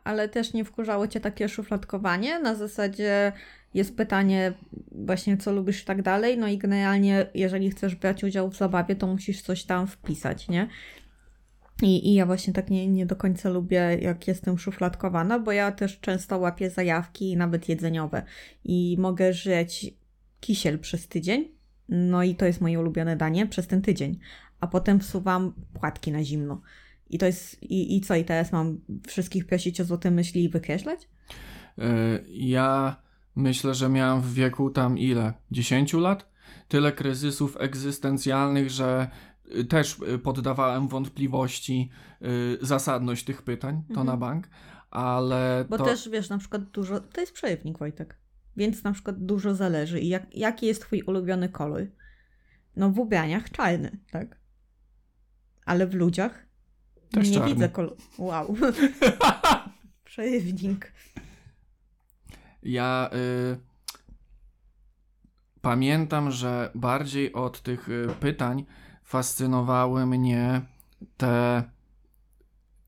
Speaker 2: Ale też nie wkurzało cię takie szufladkowanie? Na zasadzie jest pytanie właśnie co lubisz i tak dalej, no i generalnie jeżeli chcesz brać udział w zabawie, to musisz coś tam wpisać, nie? I, i ja właśnie tak nie, nie do końca lubię, jak jestem szufladkowana, bo ja też często łapię zajawki, nawet jedzeniowe. I mogę żyć kisiel przez tydzień, no i to jest moje ulubione danie przez ten tydzień. A potem wsuwam płatki na zimno. I to jest. I, I co? I teraz mam wszystkich prosić o złote myśli i wykreślać?
Speaker 1: Y, Ja myślę, że miałem w wieku tam ile? 10 lat? tyle kryzysów egzystencjalnych, że też y, poddawałem wątpliwości y, zasadność tych pytań, to
Speaker 2: Mhm.
Speaker 1: na bank, ale
Speaker 2: Bo
Speaker 1: to...
Speaker 2: też wiesz, na przykład dużo. To jest przejewnik, Wojtek. Więc na przykład dużo zależy. I jak, jaki jest twój ulubiony kolor? No w ubraniach czarny, tak? Ale w ludziach
Speaker 1: Też
Speaker 2: nie
Speaker 1: czarny.
Speaker 2: widzę koloru. Wow. [LAUGHS] Przejewnik.
Speaker 1: Ja y, pamiętam, że bardziej od tych y, pytań fascynowały mnie te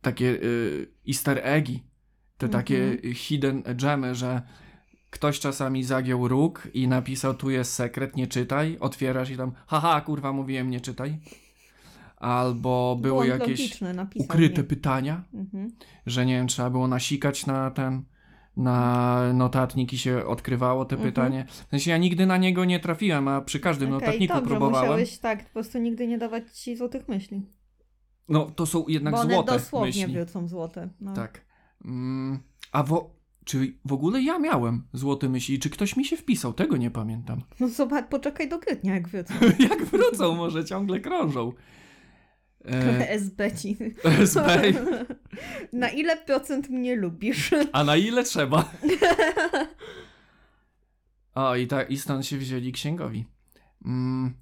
Speaker 1: takie y, easter eggi, te takie
Speaker 2: Mhm.
Speaker 1: hidden gemy, że ktoś czasami zagiął róg i napisał tu jest sekret, nie czytaj, otwierasz i tam haha, kurwa, mówiłem nie czytaj. Albo były
Speaker 2: Błąd
Speaker 1: jakieś ukryte
Speaker 2: mnie.
Speaker 1: pytania,
Speaker 2: Mhm.
Speaker 1: że nie wiem, trzeba było nasikać na ten, na notatnik i się odkrywało te
Speaker 2: Mhm.
Speaker 1: pytanie. W sensie ja nigdy na niego nie trafiłem, a przy każdym
Speaker 2: Okej,
Speaker 1: notatniku
Speaker 2: dobrze,
Speaker 1: próbowałem.
Speaker 2: musiałeś tak, po prostu nigdy nie dawać ci złotych myśli.
Speaker 1: No to są jednak
Speaker 2: Bo one
Speaker 1: złote
Speaker 2: dosłownie
Speaker 1: myśli.
Speaker 2: wrócą złote. No.
Speaker 1: Tak. Mm, a wo, czy w ogóle ja miałem złote myśli? Czy ktoś mi się wpisał? Tego nie pamiętam.
Speaker 2: no zobacz, poczekaj do kwietnia, jak wrócą. [LAUGHS]
Speaker 1: Jak wrócą, może ciągle krążą. E, [LAUGHS]
Speaker 2: SB ci.
Speaker 1: SB. [LAUGHS]
Speaker 2: Na ile procent mnie lubisz?
Speaker 1: A na ile trzeba? [LAUGHS] O, i, tak, i stąd się wzięli księgowi. Mm.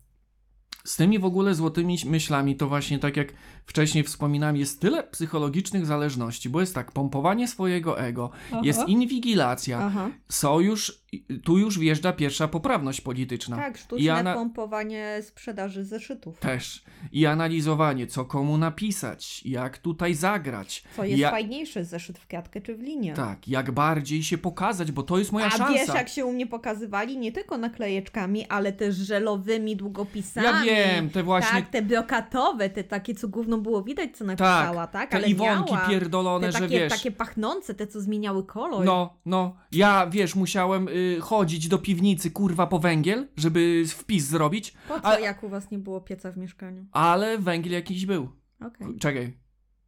Speaker 1: Z tymi w ogóle złotymi myślami, to właśnie tak jak wcześniej wspominałem, jest tyle psychologicznych zależności, bo jest tak, pompowanie swojego ego, jest inwigilacja,
Speaker 2: Aha.
Speaker 1: sojusz, tu już wjeżdża pierwsza poprawność polityczna.
Speaker 2: Tak, sztuczne
Speaker 1: ana-
Speaker 2: pompowanie sprzedaży zeszytów.
Speaker 1: Też. I analizowanie, co komu napisać, jak tutaj zagrać.
Speaker 2: Co jest
Speaker 1: Ja-
Speaker 2: fajniejsze, zeszyt w kwiatkę czy w linię?
Speaker 1: Tak, jak bardziej się pokazać, bo to jest moja
Speaker 2: A
Speaker 1: szansa.
Speaker 2: wiesz, jak się u mnie pokazywali? Nie tylko naklejeczkami, ale też żelowymi długopisami.
Speaker 1: Ja wiem, te właśnie
Speaker 2: Tak, te brokatowe, te takie, co gówno było widać, co napisała, tak?
Speaker 1: te
Speaker 2: Ale
Speaker 1: iwonki
Speaker 2: miała.
Speaker 1: pierdolone,
Speaker 2: te
Speaker 1: że
Speaker 2: takie,
Speaker 1: wiesz.
Speaker 2: takie pachnące, te, co zmieniały kolor.
Speaker 1: No, no. Ja, wiesz, musiałem y, chodzić do piwnicy, kurwa, po węgiel, żeby wpis zrobić,
Speaker 2: Po co,
Speaker 1: A-
Speaker 2: jak u was nie było pieca w mieszkaniu?
Speaker 1: ale węgiel jakiś był.
Speaker 2: Okej.
Speaker 1: Czekaj,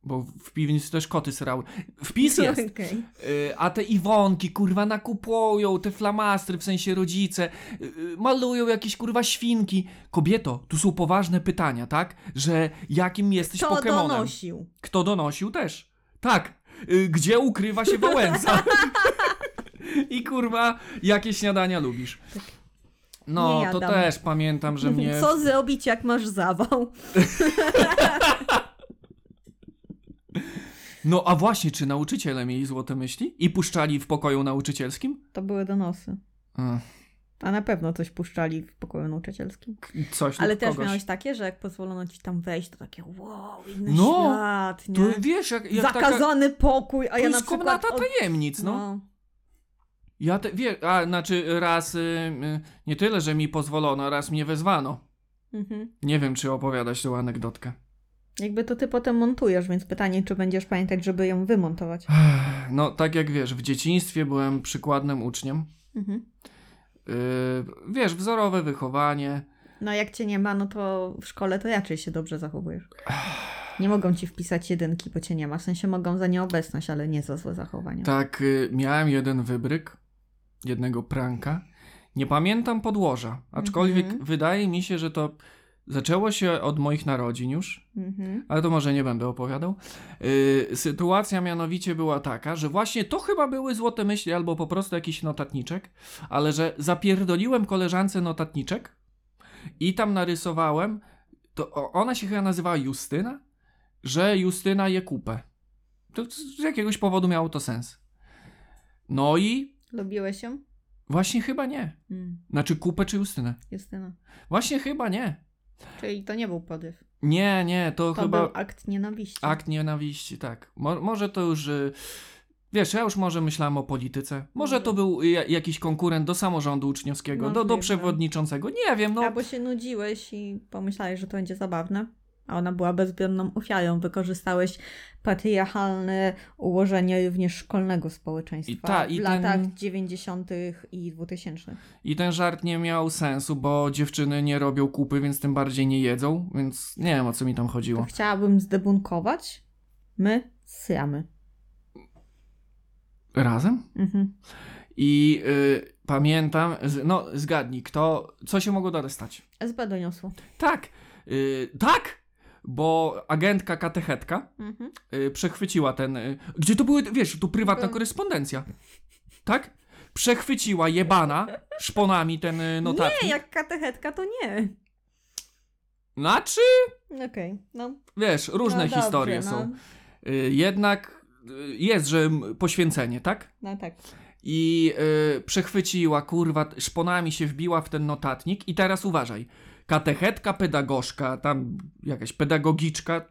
Speaker 1: bo w piwnicy też koty srały. Wpis jest. [LAUGHS]
Speaker 2: Okej.
Speaker 1: Y, a te Iwonki, kurwa, nakupują, te flamastry, w sensie rodzice, y, y, malują jakieś, kurwa, świnki. Kobieto, tu są poważne pytania, tak? Że jakim jesteś
Speaker 2: Kto
Speaker 1: Pokemonem?
Speaker 2: donosił?
Speaker 1: Kto donosił też. Tak. Y, gdzie ukrywa się Wałęsa? [LAUGHS] I kurwa, jakie śniadania lubisz? No,
Speaker 2: Nie
Speaker 1: to też pamiętam, że [LAUGHS] mnie...
Speaker 2: Co zrobić, jak masz zawał?
Speaker 1: No, a właśnie, czy nauczyciele mieli złote myśli? I puszczali w pokoju nauczycielskim?
Speaker 2: To były donosy.
Speaker 1: Mm,
Speaker 2: A na pewno coś puszczali w pokoju nauczycielskim.
Speaker 1: Coś
Speaker 2: Ale też
Speaker 1: kogoś.
Speaker 2: miałeś takie, że jak pozwolono ci tam wejść, to takie wow, inny
Speaker 1: No,
Speaker 2: świat, nie?
Speaker 1: To wiesz, jak, jak taka...
Speaker 2: Zakazany pokój, a
Speaker 1: To
Speaker 2: ja na
Speaker 1: jest
Speaker 2: przykład...
Speaker 1: komnata
Speaker 2: od-
Speaker 1: tajemnic, no.
Speaker 2: no.
Speaker 1: Ja te, wie, a znaczy raz y, y, nie tyle, że mi pozwolono, raz mnie wezwano.
Speaker 2: Mhm.
Speaker 1: Nie wiem, czy opowiadać tą anegdotkę.
Speaker 2: Jakby to ty potem montujesz, więc pytanie, czy będziesz pamiętać, żeby ją wymontować.
Speaker 1: No, tak jak wiesz, w dzieciństwie byłem przykładnym uczniem.
Speaker 2: Mhm.
Speaker 1: Yy, wiesz, wzorowe wychowanie.
Speaker 2: No jak cię nie ma, no to w szkole to raczej się dobrze zachowujesz. Nie mogą ci wpisać jedynki, bo cię nie ma. W sensie mogą za nieobecność, ale nie za złe zachowania.
Speaker 1: Tak, y, miałem jeden wybryk, jednego pranka. Nie pamiętam podłoża, aczkolwiek
Speaker 2: Mhm.
Speaker 1: wydaje mi się, że to zaczęło się od moich narodzin już.
Speaker 2: Mhm.
Speaker 1: ale to może nie będę opowiadał. Yy, sytuacja mianowicie była taka, że właśnie to chyba były złote myśli albo po prostu jakiś notatniczek, ale że zapierdoliłem koleżance notatniczek i tam narysowałem, to ona się chyba nazywała Justyna, że Justyna je kupę. To z jakiegoś powodu miało to sens. No i
Speaker 2: Lubiłeś ją?
Speaker 1: właśnie chyba nie.
Speaker 2: Mm,
Speaker 1: Znaczy kupę czy Justynę?
Speaker 2: Justyna.
Speaker 1: Właśnie chyba nie.
Speaker 2: Czyli to nie był podyw.
Speaker 1: Nie, nie, to,
Speaker 2: To
Speaker 1: chyba...
Speaker 2: był akt nienawiści.
Speaker 1: Akt nienawiści, tak. Mo może to już. y, Wiesz, ja już może myślałem o polityce. Może to był ja jakiś konkurent do samorządu uczniowskiego, do, do przewodniczącego. Nie wiem, no.
Speaker 2: Albo się nudziłeś i pomyślałeś, że to będzie zabawne, a ona była bezbronną ofiarą. Wykorzystałeś patriarchalne ułożenie również szkolnego społeczeństwa
Speaker 1: I ta- i
Speaker 2: w
Speaker 1: ten-
Speaker 2: latach 90. i 2000.
Speaker 1: I ten żart nie miał sensu, bo dziewczyny nie robią kupy, więc tym bardziej nie jedzą, więc nie wiem o co mi tam
Speaker 2: To
Speaker 1: chodziło.
Speaker 2: chciałabym zdebunkować. My sramy.
Speaker 1: Razem?
Speaker 2: Mhm.
Speaker 1: I y, pamiętam, no zgadnij, kto, co się mogło dalej stać?
Speaker 2: SB doniosło.
Speaker 1: Tak, y, tak, bo agentka katechetka
Speaker 2: Mhm.
Speaker 1: y, przechwyciła ten, y, gdzie to były, wiesz, tu prywatna korespondencja, tak? Przechwyciła jebana szponami ten y, notatnik.
Speaker 2: Nie, jak katechetka to nie.
Speaker 1: Znaczy,
Speaker 2: Okej, no.
Speaker 1: wiesz, różne
Speaker 2: no dobrze,
Speaker 1: historie
Speaker 2: no.
Speaker 1: są. Jednak jest, że poświęcenie, tak?
Speaker 2: No tak.
Speaker 1: I przechwyciła, kurwa, szponami się wbiła w ten notatnik. I teraz uważaj. Katechetka, pedagogzka, tam jakaś pedagogiczka,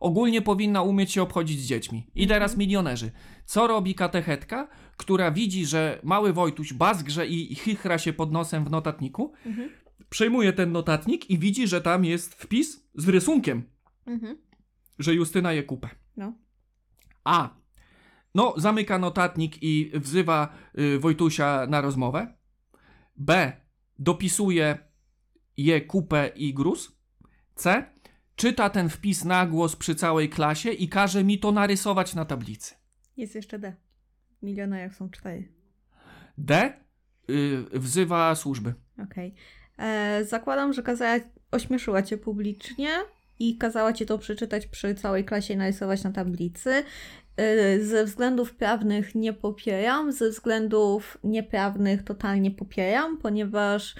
Speaker 1: ogólnie powinna umieć się obchodzić z dziećmi. I teraz milionerzy. Co robi katechetka, która widzi, że mały Wojtuś bazgrze i i chichra się pod nosem w notatniku?
Speaker 2: Mhm.
Speaker 1: Przejmuje ten notatnik i widzi, że tam jest wpis z rysunkiem,
Speaker 2: Mhm.
Speaker 1: że Justyna je kupę.
Speaker 2: No.
Speaker 1: A. No, zamyka notatnik i wzywa y, Wojtusia na rozmowę. B. Dopisuje je kupę i gruz. C. Czyta ten wpis na głos przy całej klasie i każe mi to narysować na tablicy.
Speaker 2: Jest jeszcze D. Miliona jak są cztery.
Speaker 1: D. Y, wzywa służby.
Speaker 2: Okej. E, Zakładam, że kazała, ośmieszyła cię publicznie i kazała ci to przeczytać przy całej klasie i narysować na tablicy. E, Ze względów prawnych nie popieram, ze względów nieprawnych totalnie popieram, ponieważ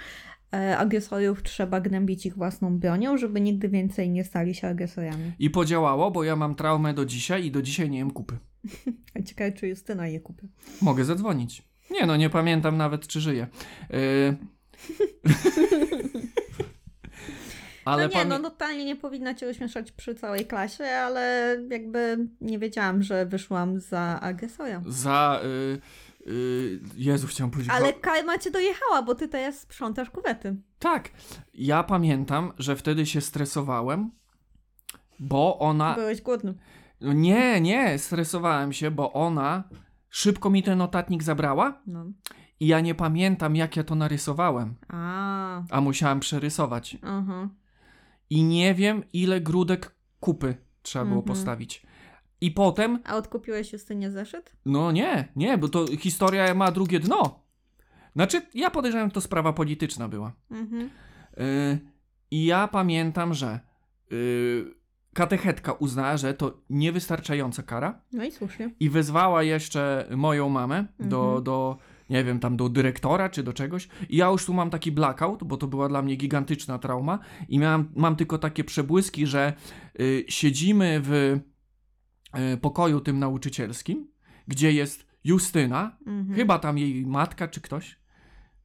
Speaker 2: agresorów trzeba gnębić ich własną bronią, żeby nigdy więcej nie stali się agresorami.
Speaker 1: I podziałało, bo ja mam traumę do dzisiaj i do dzisiaj nie jem kupy. [LAUGHS]
Speaker 2: A Ciekawe, czy Justyna je kupi.
Speaker 1: Mogę zadzwonić. Nie no, nie pamiętam nawet, czy żyje. Y... [LAUGHS] Ale
Speaker 2: no nie,
Speaker 1: pamię-
Speaker 2: no totalnie nie powinna cię ośmieszać przy całej klasie, ale jakby nie wiedziałam, że wyszłam za agresora.
Speaker 1: Za. Y, Jezu, chciałem powiedzieć.
Speaker 2: Ale karma cię dojechała, bo ty teraz sprzątasz kuwety.
Speaker 1: Tak. Ja pamiętam, że wtedy się stresowałem, bo ona.
Speaker 2: Byłeś głodny.
Speaker 1: No Nie, nie, stresowałem się, bo ona szybko mi ten notatnik zabrała
Speaker 2: No.
Speaker 1: i ja nie pamiętam, jak ja to narysowałem,
Speaker 2: A,
Speaker 1: a musiałem przerysować.
Speaker 2: aha.
Speaker 1: I nie wiem, ile grudek kupy trzeba było
Speaker 2: Mhm.
Speaker 1: postawić. I potem
Speaker 2: A odkupiłeś Justynie zeszyt?
Speaker 1: No nie, nie, bo to historia ma drugie dno. Znaczy, ja podejrzewam, że to sprawa polityczna była.
Speaker 2: Mhm.
Speaker 1: Yy, I ja pamiętam, że yy, katechetka uznała, że to niewystarczająca kara
Speaker 2: No i słusznie.
Speaker 1: i wezwała jeszcze moją mamę do,
Speaker 2: Mhm.
Speaker 1: do, nie wiem, tam do dyrektora czy do czegoś. I ja już tu mam taki blackout, bo to była dla mnie gigantyczna trauma i miałam, mam tylko takie przebłyski, że yy, siedzimy w pokoju tym nauczycielskim, gdzie jest Justyna,
Speaker 2: Mhm.
Speaker 1: Chyba tam jej matka czy ktoś.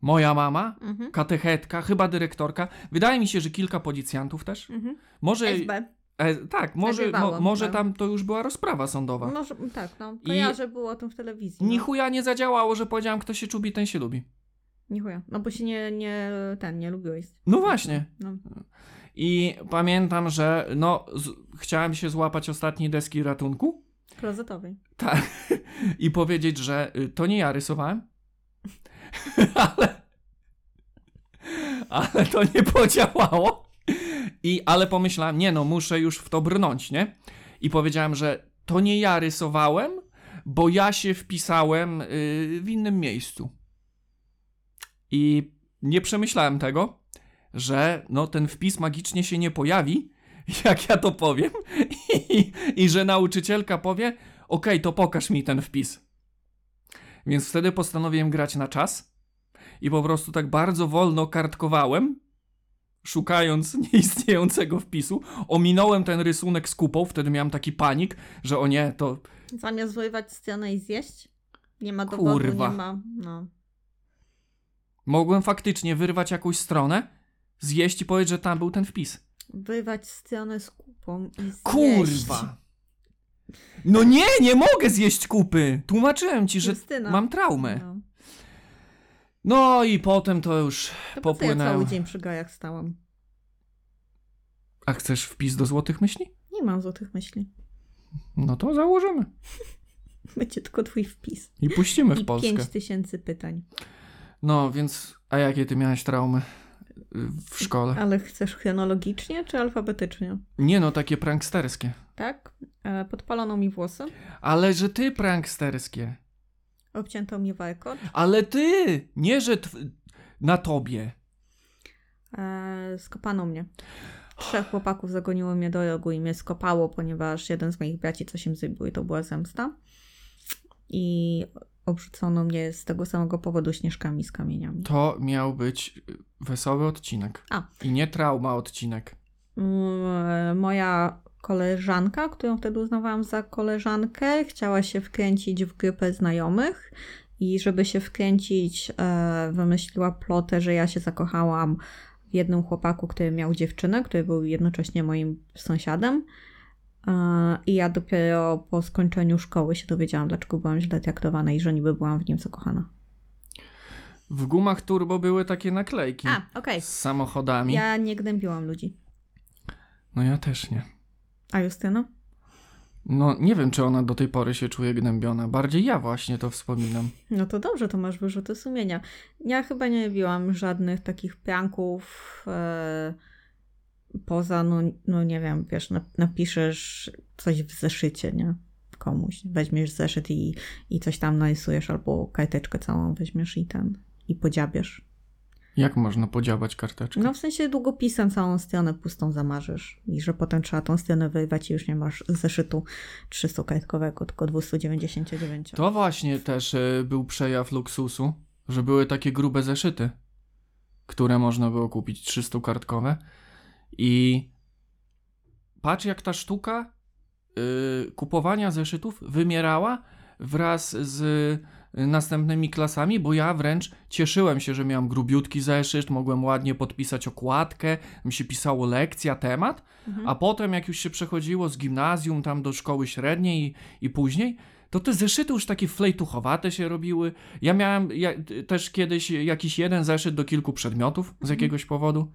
Speaker 1: Moja mama,
Speaker 2: Mhm.
Speaker 1: katechetka, chyba dyrektorka. Wydaje mi się, że kilka policjantów też.
Speaker 2: Mhm.
Speaker 1: Może.
Speaker 2: SB.
Speaker 1: E, tak, może, mo, może tam to już była rozprawa sądowa.
Speaker 2: Może, tak, no.
Speaker 1: I-
Speaker 2: Kojarzę, było o tym w telewizji. No.
Speaker 1: chuja nie zadziałało, że powiedziałam, kto się czubi, ten się lubi.
Speaker 2: Ni chuja. No bo się nie, nie, ten, nie lubiłeś.
Speaker 1: No właśnie.
Speaker 2: No.
Speaker 1: I pamiętam, że no, chciałem się złapać ostatniej deski ratunku.
Speaker 2: Klozetowej.
Speaker 1: Tak. [LAUGHS] I powiedzieć, że y, to nie ja rysowałem. [LAUGHS] ale. Ale to nie podziałało. I, ale pomyślałem, nie no, muszę już w to brnąć, nie? I powiedziałem, że to nie ja rysowałem, bo ja się wpisałem y, w innym miejscu. I nie przemyślałem tego, że no ten wpis magicznie się nie pojawi, [LAUGHS] jak ja to powiem, [LAUGHS] i, i że nauczycielka powie, okej, to pokaż mi ten wpis. Więc wtedy postanowiłem grać na czas i po prostu tak bardzo wolno kartkowałem, szukając [LAUGHS] nieistniejącego wpisu. Ominąłem ten rysunek z kupą, wtedy miałem taki panik, że o nie, to
Speaker 2: Zamiast wyrywać stronę i zjeść? Nie ma dowodu,
Speaker 1: Kurwa.
Speaker 2: nie ma. No.
Speaker 1: mogłem faktycznie wyrwać jakąś stronę, zjeść i powiedzieć, że tam był ten wpis.
Speaker 2: Wyrywać stronę z kupą i zjeść.
Speaker 1: Kurwa! No nie, nie mogę zjeść kupy! Tłumaczyłem ci, że
Speaker 2: Justyna.
Speaker 1: mam traumę.
Speaker 2: No.
Speaker 1: No i potem to już
Speaker 2: To po co ja
Speaker 1: popłynęło.
Speaker 2: cały dzień przy gajach stałam?
Speaker 1: A chcesz wpis do złotych myśli?
Speaker 2: Nie mam złotych myśli.
Speaker 1: No to założymy. [LAUGHS]
Speaker 2: Będzie tylko twój wpis.
Speaker 1: I puścimy w
Speaker 2: I
Speaker 1: Polskę.
Speaker 2: pięć tysięcy pytań.
Speaker 1: No więc, a jakie ty miałeś traumy w szkole?
Speaker 2: Ale chcesz chronologicznie czy alfabetycznie?
Speaker 1: Nie no, takie pranksterskie.
Speaker 2: Tak? E, podpalono mi włosy.
Speaker 1: Ale że ty pranksterskie.
Speaker 2: Obcięto mi warkot.
Speaker 1: Ale ty! Nie, że tw- na tobie.
Speaker 2: E, skopano mnie. Trzech chłopaków zagoniło mnie do rogu i mnie skopało, ponieważ jeden z moich braci coś im zrobił i to była zemsta. I obrzucono mnie z tego samego powodu śnieżkami z kamieniami.
Speaker 1: To miał być wesoły odcinek.
Speaker 2: A.
Speaker 1: I nie trauma odcinek.
Speaker 2: Mm, Moja koleżanka, którą wtedy uznawałam za koleżankę, chciała się wkręcić w grupę znajomych i żeby się wkręcić, e, wymyśliła plotę, że ja się zakochałam w jednym chłopaku, który miał dziewczynę, który był jednocześnie moim sąsiadem. I ja dopiero po skończeniu szkoły się dowiedziałam, dlaczego byłam źle traktowana i że niby byłam w nim zakochana.
Speaker 1: W gumach turbo były takie naklejki.
Speaker 2: A, okej.
Speaker 1: Z samochodami.
Speaker 2: Ja nie gnębiłam ludzi.
Speaker 1: No ja też nie.
Speaker 2: A Justyna?
Speaker 1: No nie wiem, czy ona do tej pory się czuje gnębiona. Bardziej ja właśnie to wspominam.
Speaker 2: No to dobrze, to masz wyrzuty sumienia. Ja chyba nie robiłam żadnych takich pranków e, poza, no, no nie wiem, wiesz, nap- napiszesz coś w zeszycie, nie? Komuś. Weźmiesz zeszyt i, i coś tam narysujesz, albo karteczkę całą weźmiesz i ten, i podziabiesz.
Speaker 1: Jak można podziałać karteczkę?
Speaker 2: No w sensie długopisem całą stronę pustą zamarzysz i że potem trzeba tą stronę wyrwać i już nie masz zeszytu 300-kartkowego, tylko 299.
Speaker 1: To właśnie też y, był przejaw luksusu, że były takie grube zeszyty, które można było kupić 300 kartkowe i patrz jak ta sztuka y, kupowania zeszytów wymierała wraz z następnymi klasami, bo ja wręcz cieszyłem się, że miałem grubiutki zeszyt, mogłem ładnie podpisać okładkę, mi się pisało lekcja, temat,
Speaker 2: Mhm.
Speaker 1: a potem jak już się przechodziło z gimnazjum tam do szkoły średniej i, i później, to te zeszyty już takie flejtuchowate się robiły. Ja miałem ja, też kiedyś jakiś jeden zeszyt do kilku przedmiotów z jakiegoś powodu.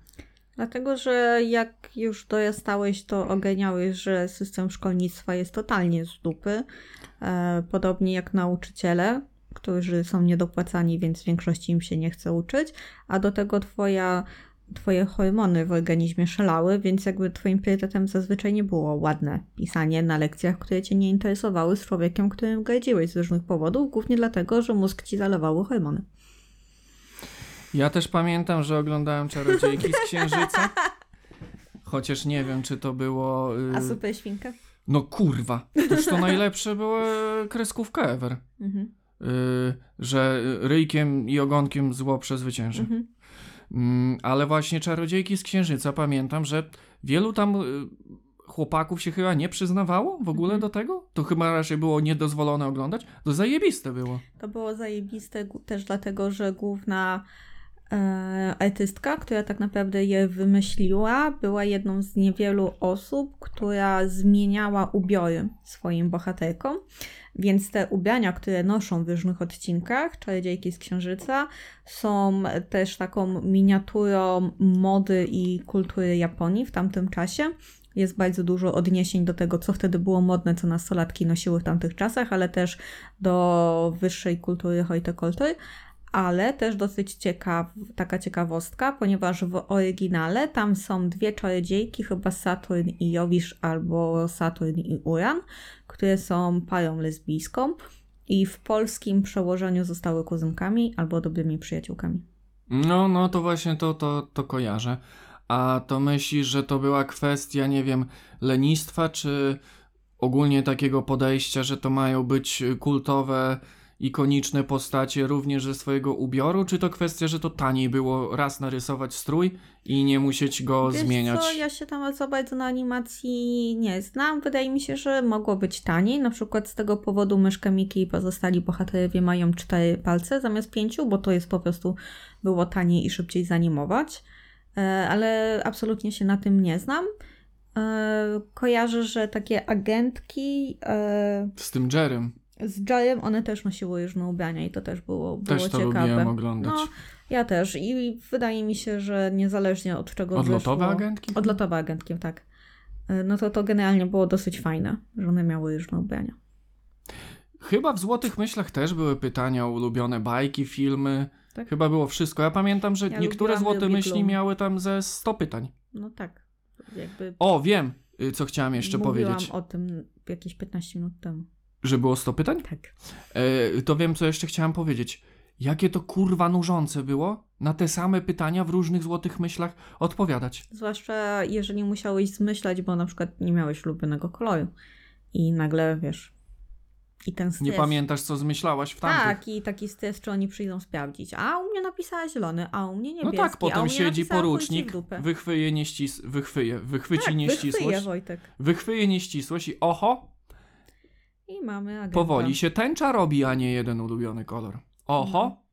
Speaker 2: Dlatego, że jak już dorastałeś, to ogarniałeś, że system szkolnictwa jest totalnie z dupy. E, podobnie jak nauczyciele, którzy są niedopłacani, więc w większości im się nie chce uczyć, a do tego twoja, twoje hormony w organizmie szalały, więc jakby twoim priorytetem zazwyczaj nie było ładne pisanie na lekcjach, które cię nie interesowały z człowiekiem, którym gardziłeś z różnych powodów, głównie dlatego, że mózg ci zalewały hormony.
Speaker 1: Ja też pamiętam, że oglądałem Czarodziejki z Księżyca. Chociaż nie wiem, czy to było... y,
Speaker 2: A super świnka?
Speaker 1: No kurwa, toż to najlepsze była kreskówka ever.
Speaker 2: Mhm.
Speaker 1: Y, że ryjkiem i ogonkiem zło przezwycięży.
Speaker 2: Mhm.
Speaker 1: Mm, ale właśnie Czarodziejki z Księżyca pamiętam, że wielu tam y, chłopaków się chyba nie przyznawało w ogóle
Speaker 2: Mhm.
Speaker 1: do tego. To chyba raczej było niedozwolone oglądać. To zajebiste było.
Speaker 2: To było zajebiste też dlatego, że główna artystka, która tak naprawdę je wymyśliła, była jedną z niewielu osób, która zmieniała ubiory swoim bohaterkom. Więc te ubrania, które noszą w różnych odcinkach Czarodziejki z Księżyca są też taką miniaturą mody i kultury Japonii w tamtym czasie. Jest bardzo dużo odniesień do tego, co wtedy było modne, co nastolatki nosiły w tamtych czasach, ale też do wyższej kultury hortykultury. Ale też dosyć ciekaw, taka ciekawostka, ponieważ w oryginale tam są dwie czarodziejki, chyba Saturn i Jowisz albo Saturn i Uran, które są parą lesbijską i w polskim przełożeniu zostały kuzynkami albo dobrymi przyjaciółkami.
Speaker 1: No, no to właśnie to, to, to kojarzę. A to myślisz, że to była kwestia, nie wiem, lenistwa, czy ogólnie takiego podejścia, że to mają być kultowe, ikoniczne postacie również ze swojego ubioru, czy to kwestia, że to taniej było raz narysować strój i nie musieć go
Speaker 2: Wiesz
Speaker 1: zmieniać?
Speaker 2: co, ja się tam za bardzo na animacji nie znam. Wydaje mi się, że mogło być taniej. Na przykład z tego powodu myszka Miki i pozostali bohaterowie mają cztery palce zamiast pięciu, bo to jest po prostu było taniej i szybciej zanimować. E, Ale absolutnie się na tym nie znam. E, Kojarzę, że takie agentki e,
Speaker 1: Z tym Jerem.
Speaker 2: Z Jarem, one też nosiły różne ubrania i to też było, było
Speaker 1: Też to
Speaker 2: ciekawe.
Speaker 1: lubiłem oglądać.
Speaker 2: No, ja też i wydaje mi się, że niezależnie od czego
Speaker 1: Odlotowe
Speaker 2: wyszło,
Speaker 1: agentki?
Speaker 2: Odlotowe agentki, tak. Y, No to to generalnie było dosyć fajne, że one miały różne ubrania.
Speaker 1: Chyba w Złotych Myślach też były pytania o ulubione bajki, filmy.
Speaker 2: Tak.
Speaker 1: Chyba było wszystko. Ja pamiętam, że
Speaker 2: Ja
Speaker 1: niektóre Złote Myśli miały tam ze 100 pytań.
Speaker 2: No tak, jakby
Speaker 1: O, wiem, y, co chciałem jeszcze
Speaker 2: mówiłam
Speaker 1: powiedzieć.
Speaker 2: o tym jakieś 15 minut temu.
Speaker 1: Że było 100 pytań?
Speaker 2: Tak.
Speaker 1: E, to wiem, co jeszcze chciałem powiedzieć. Jakie to kurwa nużące było na te same pytania w różnych złotych myślach odpowiadać.
Speaker 2: Zwłaszcza jeżeli musiałeś zmyślać, bo na przykład nie miałeś ulubionego koloru. I nagle, wiesz... I ten stres.
Speaker 1: Nie pamiętasz, co zmyślałaś w tamtych.
Speaker 2: Tak, i taki stres, czy oni przyjdą sprawdzić. A u mnie napisała zielony, a u mnie
Speaker 1: no
Speaker 2: niebieski.
Speaker 1: tak,
Speaker 2: a u
Speaker 1: potem siedzi porucznik, wychwyje nieścis... wychwyje, wychwyci
Speaker 2: tak,
Speaker 1: nieścisłość,
Speaker 2: wychwyje, Wojtek.
Speaker 1: wychwyje nieścisłość i oho,
Speaker 2: I mamy agenta.
Speaker 1: powoli się tęcza robi, a nie jeden ulubiony kolor. Oho.
Speaker 2: No.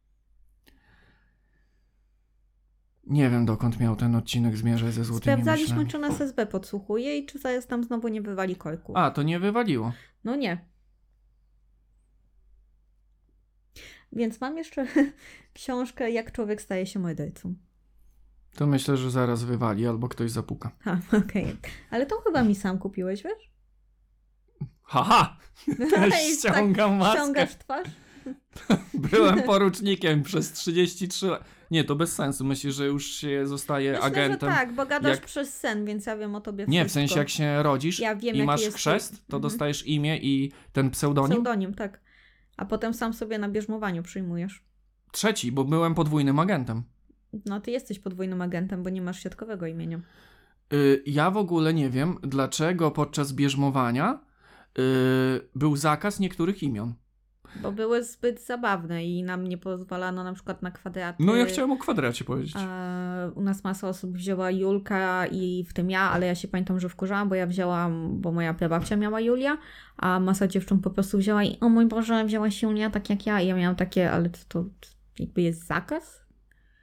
Speaker 1: Nie wiem, dokąd miał ten odcinek zmierzać ze złotymi
Speaker 2: Sprawdzaliśmy,
Speaker 1: myślami.
Speaker 2: czy nas SB podsłuchuje i czy zaraz tam znowu nie wywali korków.
Speaker 1: A, to nie wywaliło.
Speaker 2: No nie. Więc mam jeszcze [LAUGHS] książkę Jak człowiek staje się mordercą.
Speaker 1: To myślę, że zaraz wywali albo ktoś zapuka.
Speaker 2: Ha, [LAUGHS] okej. Ale to chyba mi sam kupiłeś, wiesz?
Speaker 1: Haha! [LAUGHS]
Speaker 2: I
Speaker 1: Też
Speaker 2: tak
Speaker 1: ściągam maskę.
Speaker 2: Ściągasz twarz? [LAUGHS]
Speaker 1: Byłem [LAUGHS] porucznikiem przez 33 lat. Nie, to bez sensu. Myślisz, że już się zostaje
Speaker 2: Myślę,
Speaker 1: agentem?
Speaker 2: że tak, bo gadasz
Speaker 1: Jak-
Speaker 2: przez sen, więc ja wiem o tobie
Speaker 1: Nie, w
Speaker 2: wszystko.
Speaker 1: sensie jak się rodzisz
Speaker 2: Ja wiem,
Speaker 1: i masz
Speaker 2: jest
Speaker 1: chrzest, to
Speaker 2: Mhm.
Speaker 1: dostajesz imię i ten pseudonim.
Speaker 2: Pseudonim, tak. A potem sam sobie na bierzmowaniu przyjmujesz.
Speaker 1: Trzeci, bo byłem podwójnym agentem.
Speaker 2: No, ty jesteś podwójnym agentem, bo nie masz siatkowego imienia.
Speaker 1: Y, ja w ogóle nie wiem, dlaczego podczas bierzmowania był zakaz niektórych imion.
Speaker 2: Bo były zbyt zabawne i nam nie pozwalano na przykład na kwadraty.
Speaker 1: No ja chciałem o kwadracie powiedzieć.
Speaker 2: E, u nas masa osób wzięła Julka i w tym ja, ale ja się pamiętam, że wkurzałam, bo ja wzięłam, bo moja prababcia miała Julia, a masa dziewcząt po prostu wzięła i o mój Boże, wzięłaś Julia tak jak ja. I ja miałam takie, ale to, to jakby jest zakaz?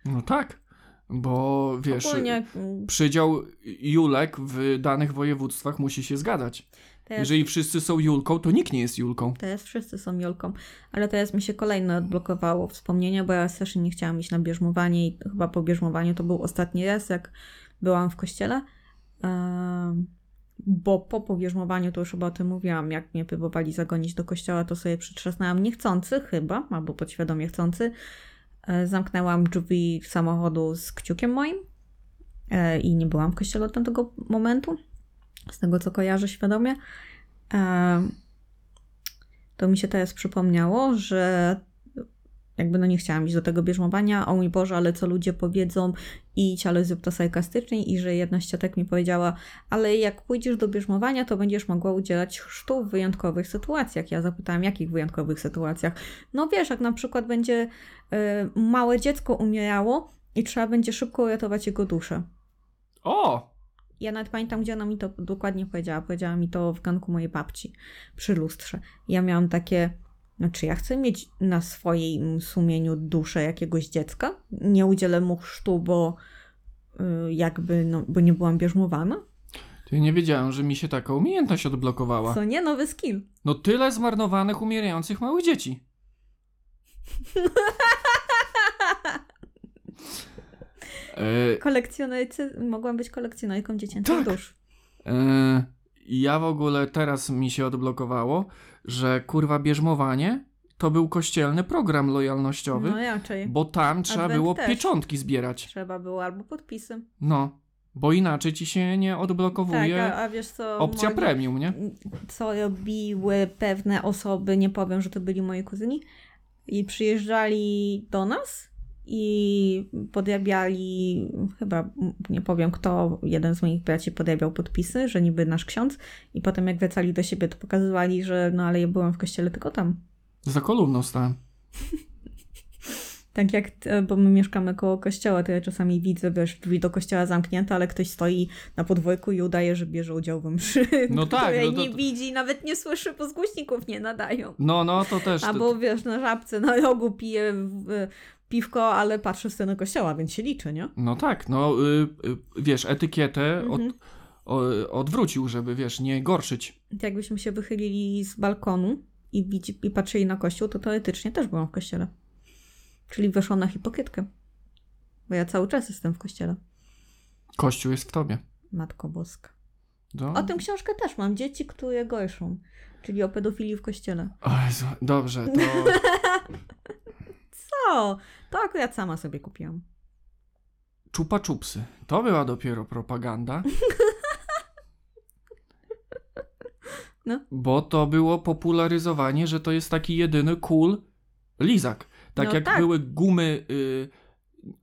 Speaker 1: No tak, bo wiesz,
Speaker 2: Ogólnie
Speaker 1: przydział Julek w danych województwach musi się zgadzać.
Speaker 2: Teraz,
Speaker 1: Jeżeli wszyscy są Julką, to nikt nie jest Julką.
Speaker 2: teraz wszyscy są Julką, ale teraz mi się kolejne odblokowało wspomnienie, bo ja strasznie nie chciałam iść na bierzmowanie i chyba po bierzmowaniu to był ostatni raz, jak byłam w kościele. Em, bo po pobierzmowaniu, to już chyba o tym mówiłam, jak mnie próbowali zagonić do kościoła, to sobie przytrzasnęłam niechcący chyba, albo podświadomie chcący. E, Zamknęłam drzwi samochodu z kciukiem moim e, i nie byłam w kościele od tamtego momentu, z tego co kojarzę świadomie. To mi się teraz przypomniało, że jakby no nie chciałam iść do tego bierzmowania, o mój Boże, ale co ludzie powiedzą, idź, ale zrób to sarkastycznie i że jedna z ciotek mi powiedziała, ale jak pójdziesz do bierzmowania, to będziesz mogła udzielać chrztu w wyjątkowych sytuacjach. Ja zapytałam, jakich wyjątkowych sytuacjach? No wiesz, jak na przykład będzie y, małe dziecko umierało i trzeba będzie szybko uratować jego duszę.
Speaker 1: O!
Speaker 2: Ja nawet pamiętam, gdzie ona mi to dokładnie powiedziała. Powiedziała mi to w ganku mojej babci przy lustrze. Ja miałam takie, znaczy ja chcę mieć na swoim sumieniu duszę jakiegoś dziecka. Nie udzielę mu chrztu, bo y, jakby, no, bo nie byłam bierzmowana.
Speaker 1: To ja nie wiedziałem, że mi się taka umiejętność odblokowała.
Speaker 2: Co nie? Nowy skill.
Speaker 1: No tyle zmarnowanych, umierających małych dzieci. [LAUGHS] E,
Speaker 2: Kolekcjonercy, mogłam być kolekcjonerką dziecięcych
Speaker 1: Tak.
Speaker 2: dusz.
Speaker 1: e, ja w ogóle teraz mi się odblokowało, że kurwa bierzmowanie to był kościelny program lojalnościowy,
Speaker 2: No raczej.
Speaker 1: bo tam trzeba
Speaker 2: Advent
Speaker 1: było
Speaker 2: też.
Speaker 1: pieczątki zbierać.
Speaker 2: Trzeba było albo podpisy.
Speaker 1: No, bo inaczej ci się nie
Speaker 2: Tak,
Speaker 1: odblokowuje
Speaker 2: a, a wiesz co?
Speaker 1: opcja premium, nie?
Speaker 2: co robiły pewne osoby, nie powiem, że to byli moi kuzyni, i przyjeżdżali do nas i podrabiali, chyba nie powiem kto, jeden z moich braci podrabiał podpisy, że niby nasz ksiądz i potem jak wracali do siebie, to pokazywali, że no ale ja byłam w kościele tylko tam.
Speaker 1: Za kolumną stałem. [LAUGHS]
Speaker 2: Tak jak, e, bo my mieszkamy koło kościoła, to ja czasami widzę, wiesz, drzwi do kościoła zamknięte, ale ktoś stoi na podwórku i udaje, że bierze udział w mszy.
Speaker 1: No [LAUGHS] tak, no to-
Speaker 2: nie widzi, nawet nie słyszy, bo z głośników nie nadają.
Speaker 1: No, no, to też.
Speaker 2: Albo wiesz, na żabce, na rogu pije w- piwko, ale patrzy w stronę kościoła, więc się liczy, nie?
Speaker 1: No tak, no y, y, wiesz, etykietę od,
Speaker 2: Mhm.
Speaker 1: o, odwrócił, żeby wiesz, nie gorszyć.
Speaker 2: Jakbyśmy się wychylili z balkonu i, widzi, i patrzyli na kościół, to teoretycznie też byłam w kościele. Czyli weszło na hipokrytkę. Bo ja cały czas jestem w kościele.
Speaker 1: Kościół jest w tobie.
Speaker 2: Matko Boska.
Speaker 1: No.
Speaker 2: O tym książkę też mam. Dzieci, które gorszą. Czyli o pedofilii w kościele.
Speaker 1: O Jezu, dobrze, to [LAUGHS]
Speaker 2: Co? To akurat sama sobie kupiłam.
Speaker 1: czupa czupsy. To była dopiero propaganda. [LAUGHS]
Speaker 2: No.
Speaker 1: Bo to było popularyzowanie, że to jest taki jedyny cool lizak. Tak
Speaker 2: No
Speaker 1: jak
Speaker 2: tak.
Speaker 1: były gumy, y,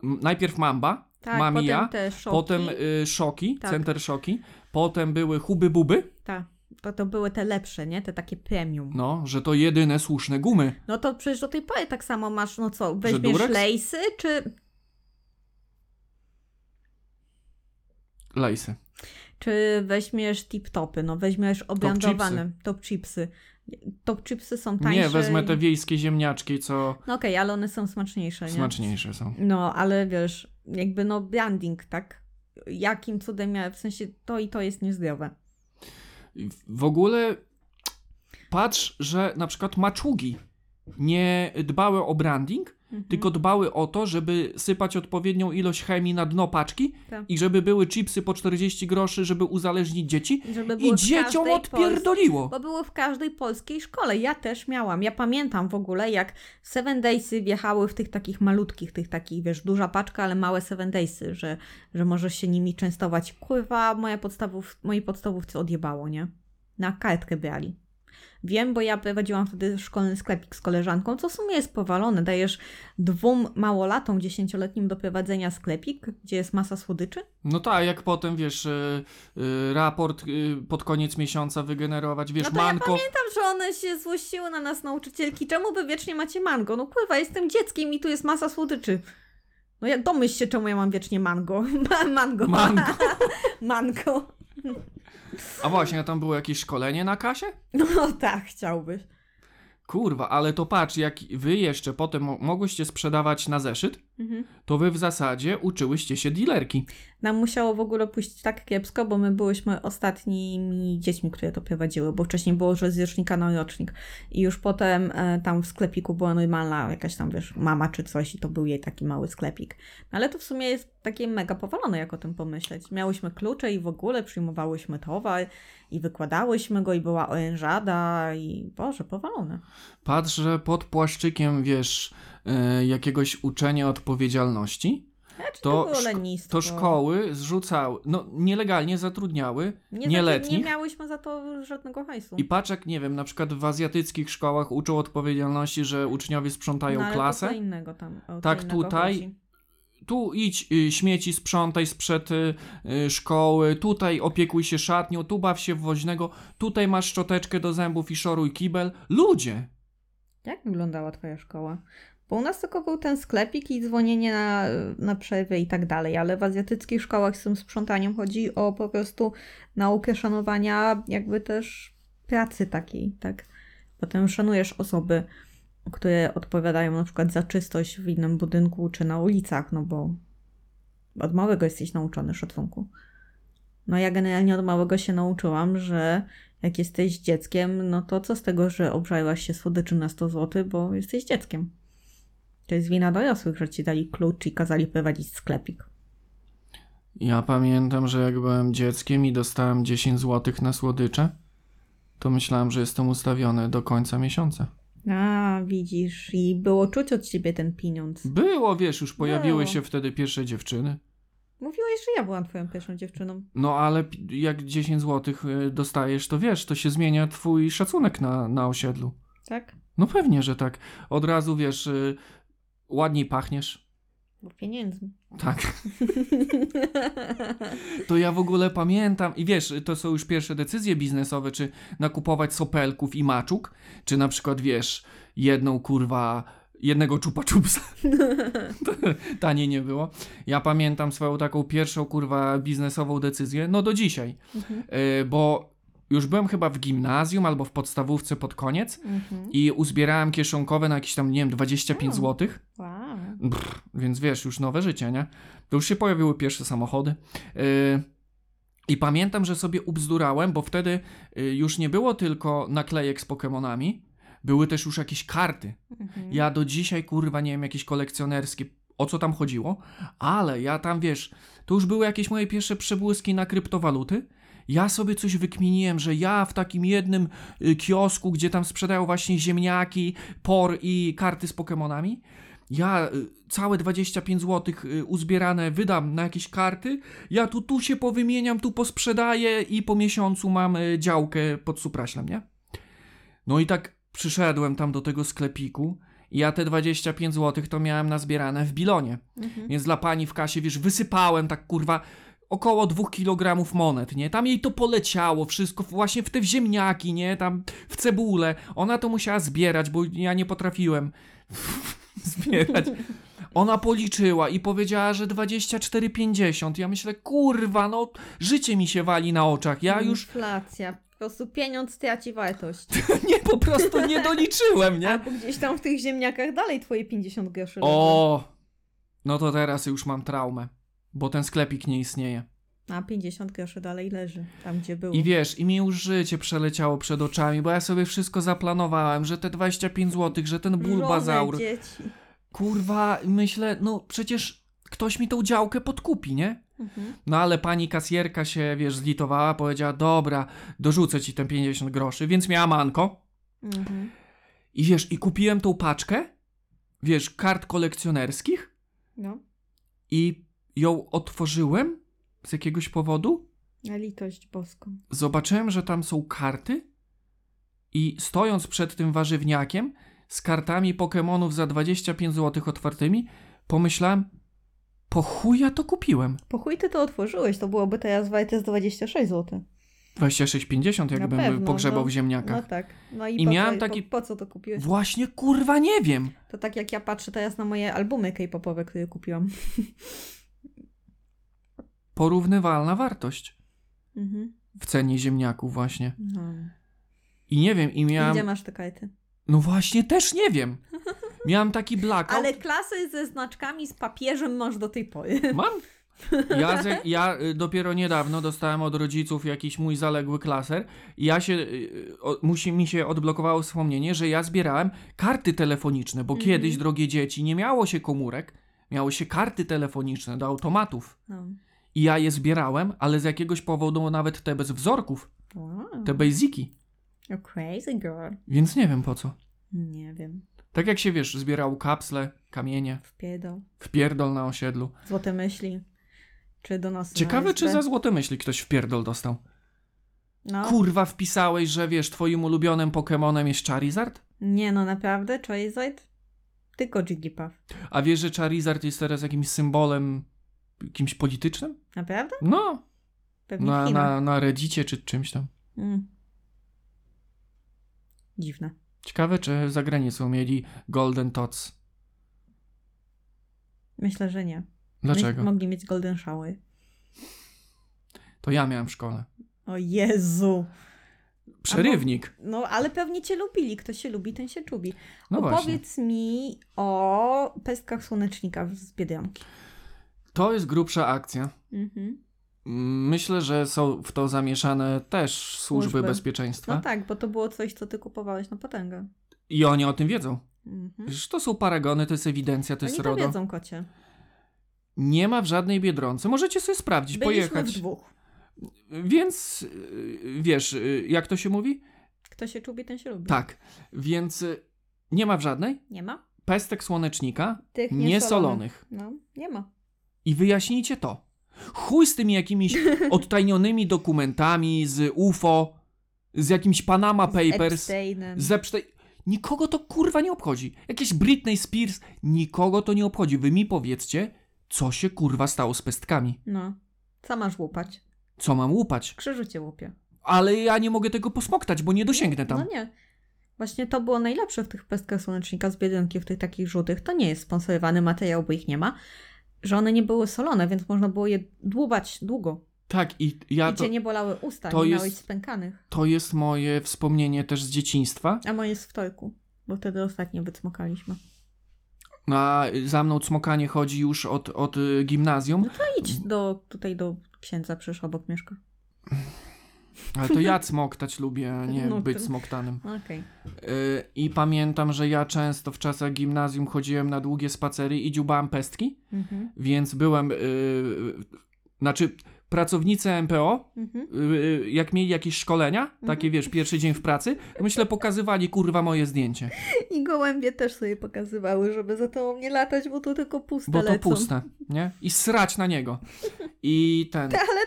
Speaker 1: najpierw Mamba,
Speaker 2: Tak,
Speaker 1: Mamia,
Speaker 2: potem te szoki.
Speaker 1: potem y, Szoki,
Speaker 2: Tak.
Speaker 1: Center Szoki, potem były Huby Buby,
Speaker 2: Tak, to, to były te lepsze, nie? Te takie premium.
Speaker 1: no, że to jedyne słuszne gumy.
Speaker 2: No to przecież do tej pory tak samo masz, no co, weźmiesz lejsy, czy,
Speaker 1: Lejsy.
Speaker 2: czy weźmiesz tip-topy, no weźmiesz obrandowane top chipsy. Top chipsy są tańsze.
Speaker 1: Nie, wezmę te wiejskie ziemniaczki, co
Speaker 2: No okej, ale one są smaczniejsze, nie?
Speaker 1: smaczniejsze są.
Speaker 2: No, ale wiesz, jakby no branding, tak? Jakim cudem ja, w sensie to i to jest niezdrowe.
Speaker 1: W ogóle patrz, że na przykład maczugi nie dbały o branding,
Speaker 2: Mhm.
Speaker 1: tylko dbały o to, żeby sypać odpowiednią ilość chemii na dno paczki
Speaker 2: Tak.
Speaker 1: i żeby były chipsy po 40 groszy, żeby uzależnić dzieci. I
Speaker 2: w
Speaker 1: dzieciom odpierdoliło.
Speaker 2: Bo było w każdej polskiej szkole. Ja też miałam. Ja pamiętam w ogóle, jak Seven Daysy wjechały w tych takich malutkich, tych takich, wiesz, duża paczka, ale małe Seven Daysy, że, że możesz się nimi częstować. Kurwa, moja podstawów, mojej podstawówce odjebało, nie? Na kartkę brali. Wiem, bo ja prowadziłam wtedy szkolny sklepik z koleżanką, co w sumie jest powalone. Dajesz dwóm małolatom, dziesięcioletnim do prowadzenia sklepik, gdzie jest masa słodyczy?
Speaker 1: No tak, jak potem, wiesz, y, y, raport y, pod koniec miesiąca wygenerować, wiesz,
Speaker 2: No to ja
Speaker 1: manko.
Speaker 2: Pamiętam, że one się złościły na nas nauczycielki. Czemu wy wiecznie macie mango? No kurwa, jestem dzieckiem i tu jest masa słodyczy. No ja domyśl się, czemu ja mam wiecznie mango. [LAUGHS] Ma- mango.
Speaker 1: Mango. [LAUGHS]
Speaker 2: mango.
Speaker 1: A właśnie, a tam było jakieś szkolenie na kasie?
Speaker 2: No tak, chciałbyś.
Speaker 1: Kurwa, ale to patrz, jak wy jeszcze potem mo- mogłyście sprzedawać na zeszyt,
Speaker 2: Mhm.
Speaker 1: to wy w zasadzie uczyłyście się dealerki.
Speaker 2: Nam musiało w ogóle pójść tak kiepsko, bo my byłyśmy ostatnimi dziećmi, które to prowadziły, bo wcześniej było, że z rocznika na rocznik. I już potem e, tam w sklepiku była normalna jakaś tam, wiesz, mama czy coś i to był jej taki mały sklepik. No, ale to w sumie jest takie mega powalone, jak o tym pomyśleć. Miałyśmy klucze i w ogóle przyjmowałyśmy towar i wykładałyśmy go i była orężada i Boże, powalone.
Speaker 1: Patrz, że pod płaszczykiem, wiesz, jakiegoś uczenia odpowiedzialności,
Speaker 2: Znaczy,
Speaker 1: To
Speaker 2: to
Speaker 1: szko- to szkoły zrzucały, no nielegalnie zatrudniały
Speaker 2: nie,
Speaker 1: nieletnich.
Speaker 2: Nie miałyśmy za to żadnego hajsu.
Speaker 1: I patrz jak, nie wiem, na przykład w azjatyckich szkołach uczą odpowiedzialności, że uczniowie sprzątają
Speaker 2: no, ale
Speaker 1: klasę.
Speaker 2: To co innego tam. o
Speaker 1: Tak, tutaj
Speaker 2: chodzi.
Speaker 1: Tu idź y, śmieci sprzątaj sprzed y, y, szkoły, tutaj opiekuj się szatnią, tu baw się w woźnego, tutaj masz szczoteczkę do zębów i szoruj kibel. Ludzie!
Speaker 2: Jak wyglądała twoja szkoła? Bo u nas tylko był ten sklepik i dzwonienie na, na przerwę i tak dalej, ale w azjatyckich szkołach z tym sprzątaniem chodzi o po prostu naukę szanowania jakby też pracy takiej, tak? Potem szanujesz osoby, które odpowiadają na przykład za czystość w innym budynku czy na ulicach, no bo od małego jesteś nauczony szacunku. No ja generalnie od małego się nauczyłam, że jak jesteś dzieckiem, no to co z tego, że obżarłaś się słodyczy na 100 zł, bo jesteś dzieckiem. To jest wina dorosłych, że ci dali klucz i kazali prowadzić sklepik.
Speaker 1: Ja pamiętam, że jak byłem dzieckiem i dostałem 10 zł na słodycze, to myślałem, że jestem ustawiony do końca miesiąca.
Speaker 2: A, widzisz, i było czuć od ciebie ten pieniądz.
Speaker 1: Było, wiesz, już pojawiły
Speaker 2: Było.
Speaker 1: się wtedy pierwsze dziewczyny.
Speaker 2: Mówiłeś, że ja byłam twoją pierwszą dziewczyną.
Speaker 1: No ale pi- jak 10 zł dostajesz, to wiesz, to się zmienia twój szacunek na, na osiedlu.
Speaker 2: Tak?
Speaker 1: No pewnie, że tak. Od razu wiesz, y, ładniej pachniesz.
Speaker 2: Bo pieniędzmi.
Speaker 1: Tak. [LAUGHS] To ja w ogóle pamiętam, i wiesz, to są już pierwsze decyzje biznesowe, czy nakupować sopelków i maczuk, czy na przykład, wiesz, jedną kurwa, jednego czupa czupsa. [LAUGHS] Taniej nie było. Ja pamiętam swoją taką pierwszą kurwa biznesową decyzję, no do dzisiaj,
Speaker 2: Mhm.
Speaker 1: Y, bo już byłem chyba w gimnazjum albo w podstawówce pod koniec
Speaker 2: Mhm.
Speaker 1: i uzbierałem kieszonkowe na jakieś tam, nie wiem, 25
Speaker 2: O.
Speaker 1: złotych.
Speaker 2: Wow.
Speaker 1: Brr, więc wiesz, już nowe życie, nie? To już się pojawiły pierwsze samochody. Yy, I pamiętam, że sobie ubzdurałem, bo wtedy yy, już nie było tylko naklejek z Pokemonami, były też już jakieś karty.
Speaker 2: Mhm.
Speaker 1: Ja do dzisiaj, kurwa, nie wiem, jakieś kolekcjonerskie, o co tam chodziło, ale ja tam, wiesz, to już były jakieś moje pierwsze przebłyski na kryptowaluty. Ja sobie coś wykminiłem, że ja w takim jednym y, kiosku, gdzie tam sprzedają właśnie ziemniaki, por i karty z Pokemonami, Ja y, całe 25 zł y, uzbierane wydam na jakieś karty, ja tu, tu się powymieniam, tu posprzedaję i po miesiącu mam działkę pod Supraślem, nie? No i tak przyszedłem tam do tego sklepiku i ja te 25 zł to miałem nazbierane w bilonie.
Speaker 2: Mhm.
Speaker 1: Więc dla pani w kasie, wiesz, wysypałem tak kurwa około 2 kg monet, nie? Tam jej to poleciało wszystko właśnie w te ziemniaki, nie? Tam w cebulę. Ona to musiała zbierać, bo ja nie potrafiłem [LAUGHS] zbierać. Ona policzyła i powiedziała, że 24,50. Ja myślę, kurwa, no życie mi się wali na oczach. Ja już
Speaker 2: Inflacja. Po prostu pieniądz traci wartość. [LAUGHS]
Speaker 1: nie, po prostu nie doliczyłem, nie?
Speaker 2: Albo gdzieś tam w tych ziemniakach dalej twoje 50 groszy.
Speaker 1: O, no to teraz już mam traumę, bo ten sklepik nie istnieje.
Speaker 2: A 50 groszy dalej leży, tam gdzie było.
Speaker 1: I wiesz, i mi już życie przeleciało przed oczami, bo ja sobie wszystko zaplanowałem, że te 25 zł, że ten bulbazaur.
Speaker 2: Żonę, dzieci.
Speaker 1: Kurwa, myślę, no przecież ktoś mi tą działkę podkupi, nie?
Speaker 2: Mhm.
Speaker 1: No ale pani kasjerka się, wiesz, zlitowała, powiedziała, dobra, dorzucę ci te 50 groszy, więc miała manko.
Speaker 2: Mhm.
Speaker 1: I wiesz, i kupiłem tą paczkę, wiesz, kart kolekcjonerskich
Speaker 2: No,
Speaker 1: i ją otworzyłem z jakiegoś powodu.
Speaker 2: na litość boską.
Speaker 1: zobaczyłem, że tam są karty i stojąc przed tym warzywniakiem z kartami Pokémonów za 25 zł otwartymi, pomyślałem, po chuj ja to kupiłem.
Speaker 2: Po chuj ty to otworzyłeś, to byłoby teraz z 26 zł.
Speaker 1: 26,50 jakbym
Speaker 2: pewno,
Speaker 1: pogrzebał
Speaker 2: no.
Speaker 1: w ziemniakach.
Speaker 2: No tak. No i,
Speaker 1: I
Speaker 2: po,
Speaker 1: miałem taki-
Speaker 2: po, po co to kupiłeś?
Speaker 1: Właśnie kurwa nie wiem.
Speaker 2: To tak jak ja patrzę teraz na moje albumy K-popowe, które kupiłam. [LAUGHS]
Speaker 1: Porównywalna wartość
Speaker 2: Mhm.
Speaker 1: w cenie ziemniaków właśnie.
Speaker 2: No.
Speaker 1: I nie wiem, i.
Speaker 2: Gdzie masz te karty?
Speaker 1: No właśnie, też nie wiem. Miałem taki blackout.
Speaker 2: Ale klasy ze znaczkami z papieżem masz do tej pory.
Speaker 1: Mam. Ja, ze, [LAUGHS] ja y, dopiero niedawno dostałem od rodziców jakiś mój zaległy klaser i ja się, y, o, musi mi się odblokowało wspomnienie, że ja zbierałem karty telefoniczne, bo
Speaker 2: Mhm.
Speaker 1: kiedyś, drogie dzieci, nie miało się komórek, miało się karty telefoniczne do automatów.
Speaker 2: No.
Speaker 1: I ja je zbierałem, ale z jakiegoś powodu nawet te bez wzorków,
Speaker 2: Wow.
Speaker 1: te basiki.
Speaker 2: A crazy girl.
Speaker 1: Więc nie wiem po co.
Speaker 2: Nie wiem.
Speaker 1: Tak jak się, wiesz, zbierał kapsle, kamienie,
Speaker 2: Wpierdol.
Speaker 1: wpierdol na osiedlu.
Speaker 2: Złote myśli. Czy do nas
Speaker 1: Ciekawe, czy za złote myśli ktoś wpierdol dostał.
Speaker 2: No.
Speaker 1: Kurwa, wpisałeś, że wiesz, twoim ulubionym Pokemonem jest Charizard?
Speaker 2: Nie no, naprawdę? Charizard? Tylko Jigglypuff.
Speaker 1: A wiesz, że Charizard jest teraz jakimś symbolem kimś politycznym?
Speaker 2: Naprawdę?
Speaker 1: No,
Speaker 2: Pewnie
Speaker 1: na, na, na Reddicie czy czymś tam.
Speaker 2: Mm. Dziwne.
Speaker 1: Ciekawe, czy za granicą mieli Golden Tots.
Speaker 2: Myślę, że nie.
Speaker 1: Dlaczego?
Speaker 2: My, mogli mieć Golden Shower.
Speaker 1: To ja miałem w szkole.
Speaker 2: O Jezu.
Speaker 1: Przerywnik.
Speaker 2: No, ale pewnie cię lubili. Kto się lubi, ten się czubi.
Speaker 1: No właśnie.
Speaker 2: Opowiedz mi o pestkach słonecznika z Biedronki.
Speaker 1: To jest grubsza akcja.
Speaker 2: Mhm.
Speaker 1: Myślę, że są w to zamieszane też służby,
Speaker 2: Służby.
Speaker 1: bezpieczeństwa.
Speaker 2: No tak, bo to było coś, co ty kupowałeś na potęgę.
Speaker 1: I oni o tym wiedzą.
Speaker 2: Mhm.
Speaker 1: Przecież to są paragony, to jest ewidencja, to
Speaker 2: Oni
Speaker 1: jest
Speaker 2: to
Speaker 1: RODO.
Speaker 2: wiedzą, kocie.
Speaker 1: Nie ma w żadnej Biedronce. Możecie sobie sprawdzić,
Speaker 2: Byliśmy
Speaker 1: pojechać.
Speaker 2: w dwóch.
Speaker 1: Więc y, wiesz, y, jak to się mówi?
Speaker 2: Kto się czubi, ten się lubi.
Speaker 1: Tak. Więc y, nie ma w żadnej
Speaker 2: Nie ma?
Speaker 1: pestek słonecznika
Speaker 2: Tych
Speaker 1: niesolonych.
Speaker 2: No, nie ma.
Speaker 1: I wyjaśnijcie to. Chuj z tymi jakimiś [LAUGHS] odtajnionymi dokumentami z UFO, z jakimś Panama
Speaker 2: Z
Speaker 1: Papers,
Speaker 2: Epsteinem.
Speaker 1: z Epstein. Nikogo to kurwa nie obchodzi. Jakieś Britney Spears, nikogo to nie obchodzi. Wy mi powiedzcie, co się kurwa stało z pestkami.
Speaker 2: No. Co masz łupać?
Speaker 1: Co mam łupać?
Speaker 2: Krzyżu cię łupie.
Speaker 1: Ale ja nie mogę tego posmoktać, bo nie dosięgnę tam.
Speaker 2: No nie. Właśnie to było najlepsze w tych pestkach słonecznika z Biedronki, w tych takich żółtych. To nie jest sponsorowany materiał, bo ich nie ma. Że one nie były solone, więc można było je dłubać długo.
Speaker 1: Tak, i ja
Speaker 2: I
Speaker 1: to,
Speaker 2: cię nie bolały usta,
Speaker 1: to
Speaker 2: nie
Speaker 1: jest-
Speaker 2: miałeś spękanych.
Speaker 1: to jest moje wspomnienie też z dzieciństwa.
Speaker 2: A moje jest w torku, bo wtedy ostatnio wycmokaliśmy.
Speaker 1: No, a za mną cmokanie chodzi już od, od y, gimnazjum,
Speaker 2: No idź do, tutaj do księdza, przecież obok mieszka.
Speaker 1: Ale to ja cmoktać lubię, a nie
Speaker 2: No
Speaker 1: być
Speaker 2: to-
Speaker 1: smoktanym.
Speaker 2: Okej.
Speaker 1: Y, I pamiętam, że ja często w czasach gimnazjum chodziłem na długie spacery i dziubałem pestki,
Speaker 2: Mhm.
Speaker 1: więc byłem, y, znaczy pracownicy MPO,
Speaker 2: Mhm.
Speaker 1: y, y, jak mieli jakieś szkolenia, takie wiesz, pierwszy dzień w pracy, to myślę pokazywali kurwa moje zdjęcie,
Speaker 2: I gołębie też sobie pokazywały, żeby za tobą nie latać, bo to tylko puste
Speaker 1: bo to
Speaker 2: lecą.
Speaker 1: puste, nie? I srać na niego. I ten, [LAUGHS]
Speaker 2: Ale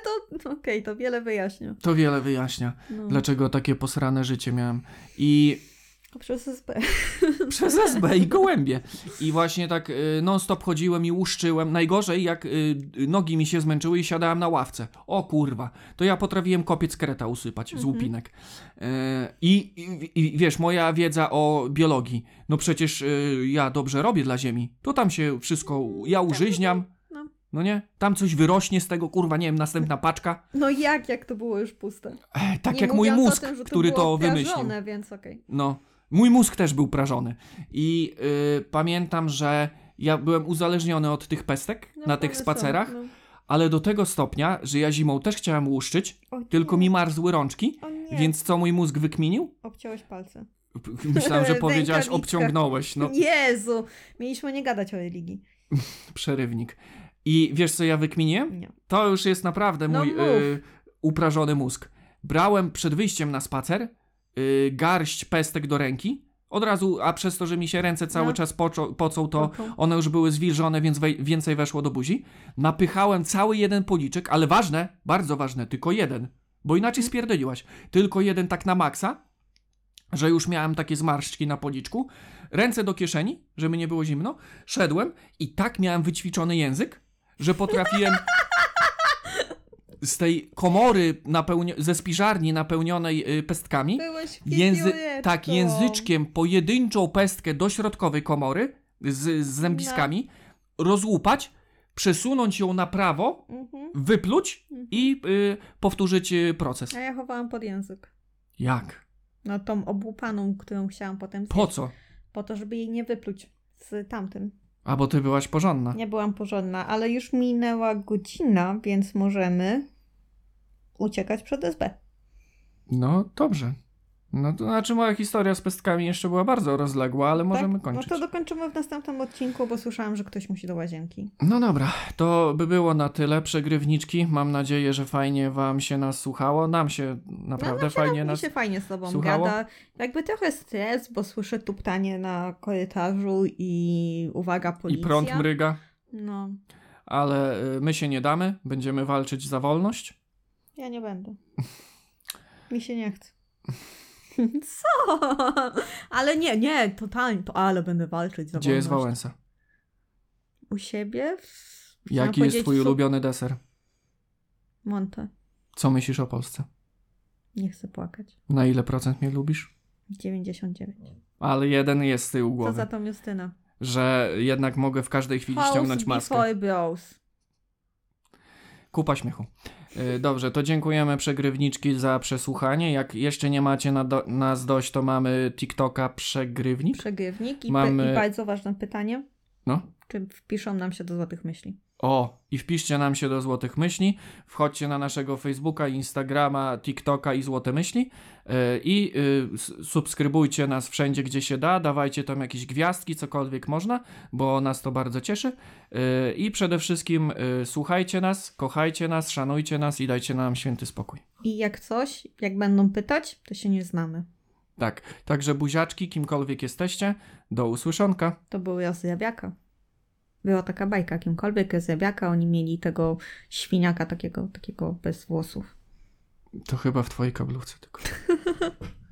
Speaker 2: to, okej, to wiele wyjaśnia.
Speaker 1: to wiele wyjaśnia,
Speaker 2: No.
Speaker 1: dlaczego takie posrane życie miałem. I
Speaker 2: Przez SB. [LAUGHS]
Speaker 1: Przez SB i gołębie. I właśnie tak y, non-stop chodziłem i łuszczyłem. Najgorzej, jak y, nogi mi się zmęczyły i siadałem na ławce. O kurwa, to ja potrafiłem kopiec kreta usypać z
Speaker 2: Mhm.
Speaker 1: łupinek. Y, i, i, I wiesz, moja wiedza o biologii. No przecież y, ja dobrze robię dla ziemi. To tam się wszystko, ja użyźniam.
Speaker 2: No.
Speaker 1: No nie? Tam coś wyrośnie z tego, kurwa, nie wiem, następna [LAUGHS] paczka.
Speaker 2: No jak, jak to było już puste?
Speaker 1: E, tak
Speaker 2: Nie
Speaker 1: jak mój mózg,
Speaker 2: tym, że
Speaker 1: który to wymyślił.
Speaker 2: więc okej.
Speaker 1: No, mój mózg też był prażony. I y, pamiętam, że ja byłem uzależniony od tych pestek
Speaker 2: No,
Speaker 1: na tych
Speaker 2: one są,
Speaker 1: spacerach,
Speaker 2: no.
Speaker 1: ale do tego stopnia, że ja zimą też chciałem łuszczyć,
Speaker 2: O nie,
Speaker 1: tylko mi marzły rączki,
Speaker 2: O
Speaker 1: więc co mój mózg wykminił?
Speaker 2: obciąłeś palce. [LAUGHS]
Speaker 1: Myślałem, że [LAUGHS] powiedziałaś obciągnąłeś, no [LAUGHS]
Speaker 2: Jezu, mieliśmy nie gadać o religii.
Speaker 1: przerywnik. I wiesz co ja wykminiłem?
Speaker 2: Nie.
Speaker 1: To już jest naprawdę
Speaker 2: No
Speaker 1: mój y, uprażony mózg. Brałem przed wyjściem na spacer y, garść pestek do ręki, od razu, a przez to, że mi się ręce cały
Speaker 2: No.
Speaker 1: czas poczo, pocą, to
Speaker 2: Pocą.
Speaker 1: one już były zwilżone, więc wej- więcej weszło do buzi. Napychałem cały jeden policzek, ale ważne, bardzo ważne, tylko jeden, bo inaczej
Speaker 2: Mhm.
Speaker 1: spierdoliłaś. Tylko jeden tak na maksa, że już miałem takie zmarszczki na policzku. Ręce do kieszeni, żeby nie było zimno. Szedłem i tak miałem wyćwiczony język, że potrafiłem [LAUGHS] z tej komory ze spiżarni napełnionej y, pestkami
Speaker 2: Byłeś
Speaker 1: Języ tak, języczkiem pojedynczą pestkę do środkowej komory z, z zębiskami, rozłupać, przesunąć ją na prawo,
Speaker 2: Mhm.
Speaker 1: wypluć
Speaker 2: Mhm.
Speaker 1: i y, powtórzyć y, proces.
Speaker 2: A ja chowałam pod język.
Speaker 1: Jak?
Speaker 2: No tą obłupaną, którą chciałam potem zjeść.
Speaker 1: Po co?
Speaker 2: Po to, żeby jej nie wypluć z tamtym.
Speaker 1: A bo ty byłaś porządna.
Speaker 2: Nie byłam porządna, ale już minęła godzina, więc możemy uciekać przed SB.
Speaker 1: No dobrze. No to znaczy moja historia z pestkami jeszcze była bardzo rozległa, ale możemy
Speaker 2: tak?
Speaker 1: kończyć.
Speaker 2: No to dokończymy w następnym odcinku, bo słyszałam, że ktoś musi do łazienki.
Speaker 1: No dobra, to by było na tyle. Przegrywniczki. Mam nadzieję, że fajnie wam się nas słuchało. Nam się naprawdę
Speaker 2: no,
Speaker 1: fajnie
Speaker 2: Mi
Speaker 1: nas
Speaker 2: się fajnie z tobą
Speaker 1: słuchało?
Speaker 2: gada. Jakby trochę stres, bo słyszę tuptanie na korytarzu i uwaga,
Speaker 1: i
Speaker 2: policja.
Speaker 1: prąd mryga.
Speaker 2: No,
Speaker 1: ale y, my się nie damy, będziemy walczyć za wolność.
Speaker 2: ja nie będę. Mi się nie chce. [LAUGHS] Co? Ale nie, nie, totalnie, to ale będę walczyć za
Speaker 1: Gdzie jest
Speaker 2: wolność.
Speaker 1: Wałęsa?
Speaker 2: U siebie? W...
Speaker 1: Jaki
Speaker 2: chciałam
Speaker 1: jest
Speaker 2: powiedzieć
Speaker 1: twój ulubiony deser?
Speaker 2: Monte.
Speaker 1: Co myślisz o Polsce?
Speaker 2: Nie chcę płakać.
Speaker 1: Na ile procent mnie lubisz?
Speaker 2: 99.
Speaker 1: Ale jeden jest z tyłu
Speaker 2: Co
Speaker 1: głowy,
Speaker 2: za tą Justynę?
Speaker 1: że jednak mogę w każdej chwili ściągnąć maskę.
Speaker 2: before.
Speaker 1: Kupa śmiechu. Y, Dobrze, to dziękujemy przegrywniczki za przesłuchanie. Jak jeszcze nie macie na do, nas dość, to mamy TikToka przegrywnik.
Speaker 2: Przegrywnik i,
Speaker 1: Mamy-
Speaker 2: i bardzo ważne pytanie.
Speaker 1: No.
Speaker 2: Czy wpiszą nam się do złotych myśli?
Speaker 1: O, i wpiszcie nam się do Złotych Myśli, wchodźcie na naszego Facebooka, Instagrama, TikToka i Złote Myśli yy, i s- subskrybujcie nas wszędzie, gdzie się da, dawajcie tam jakieś gwiazdki, cokolwiek można, bo nas to bardzo cieszy yy, i przede wszystkim yy, słuchajcie nas, kochajcie nas, szanujcie nas i dajcie nam święty spokój.
Speaker 2: I jak coś, jak będą pytać, to się nie znamy.
Speaker 1: Tak, także buziaczki, kimkolwiek jesteście, do usłyszonka.
Speaker 2: To był Rozrabiaka. Była taka bajka, kimkolwiek Rozrabiaka, oni mieli tego świniaka takiego, takiego bez włosów.
Speaker 1: To chyba w twojej kablówce tylko. [LAUGHS]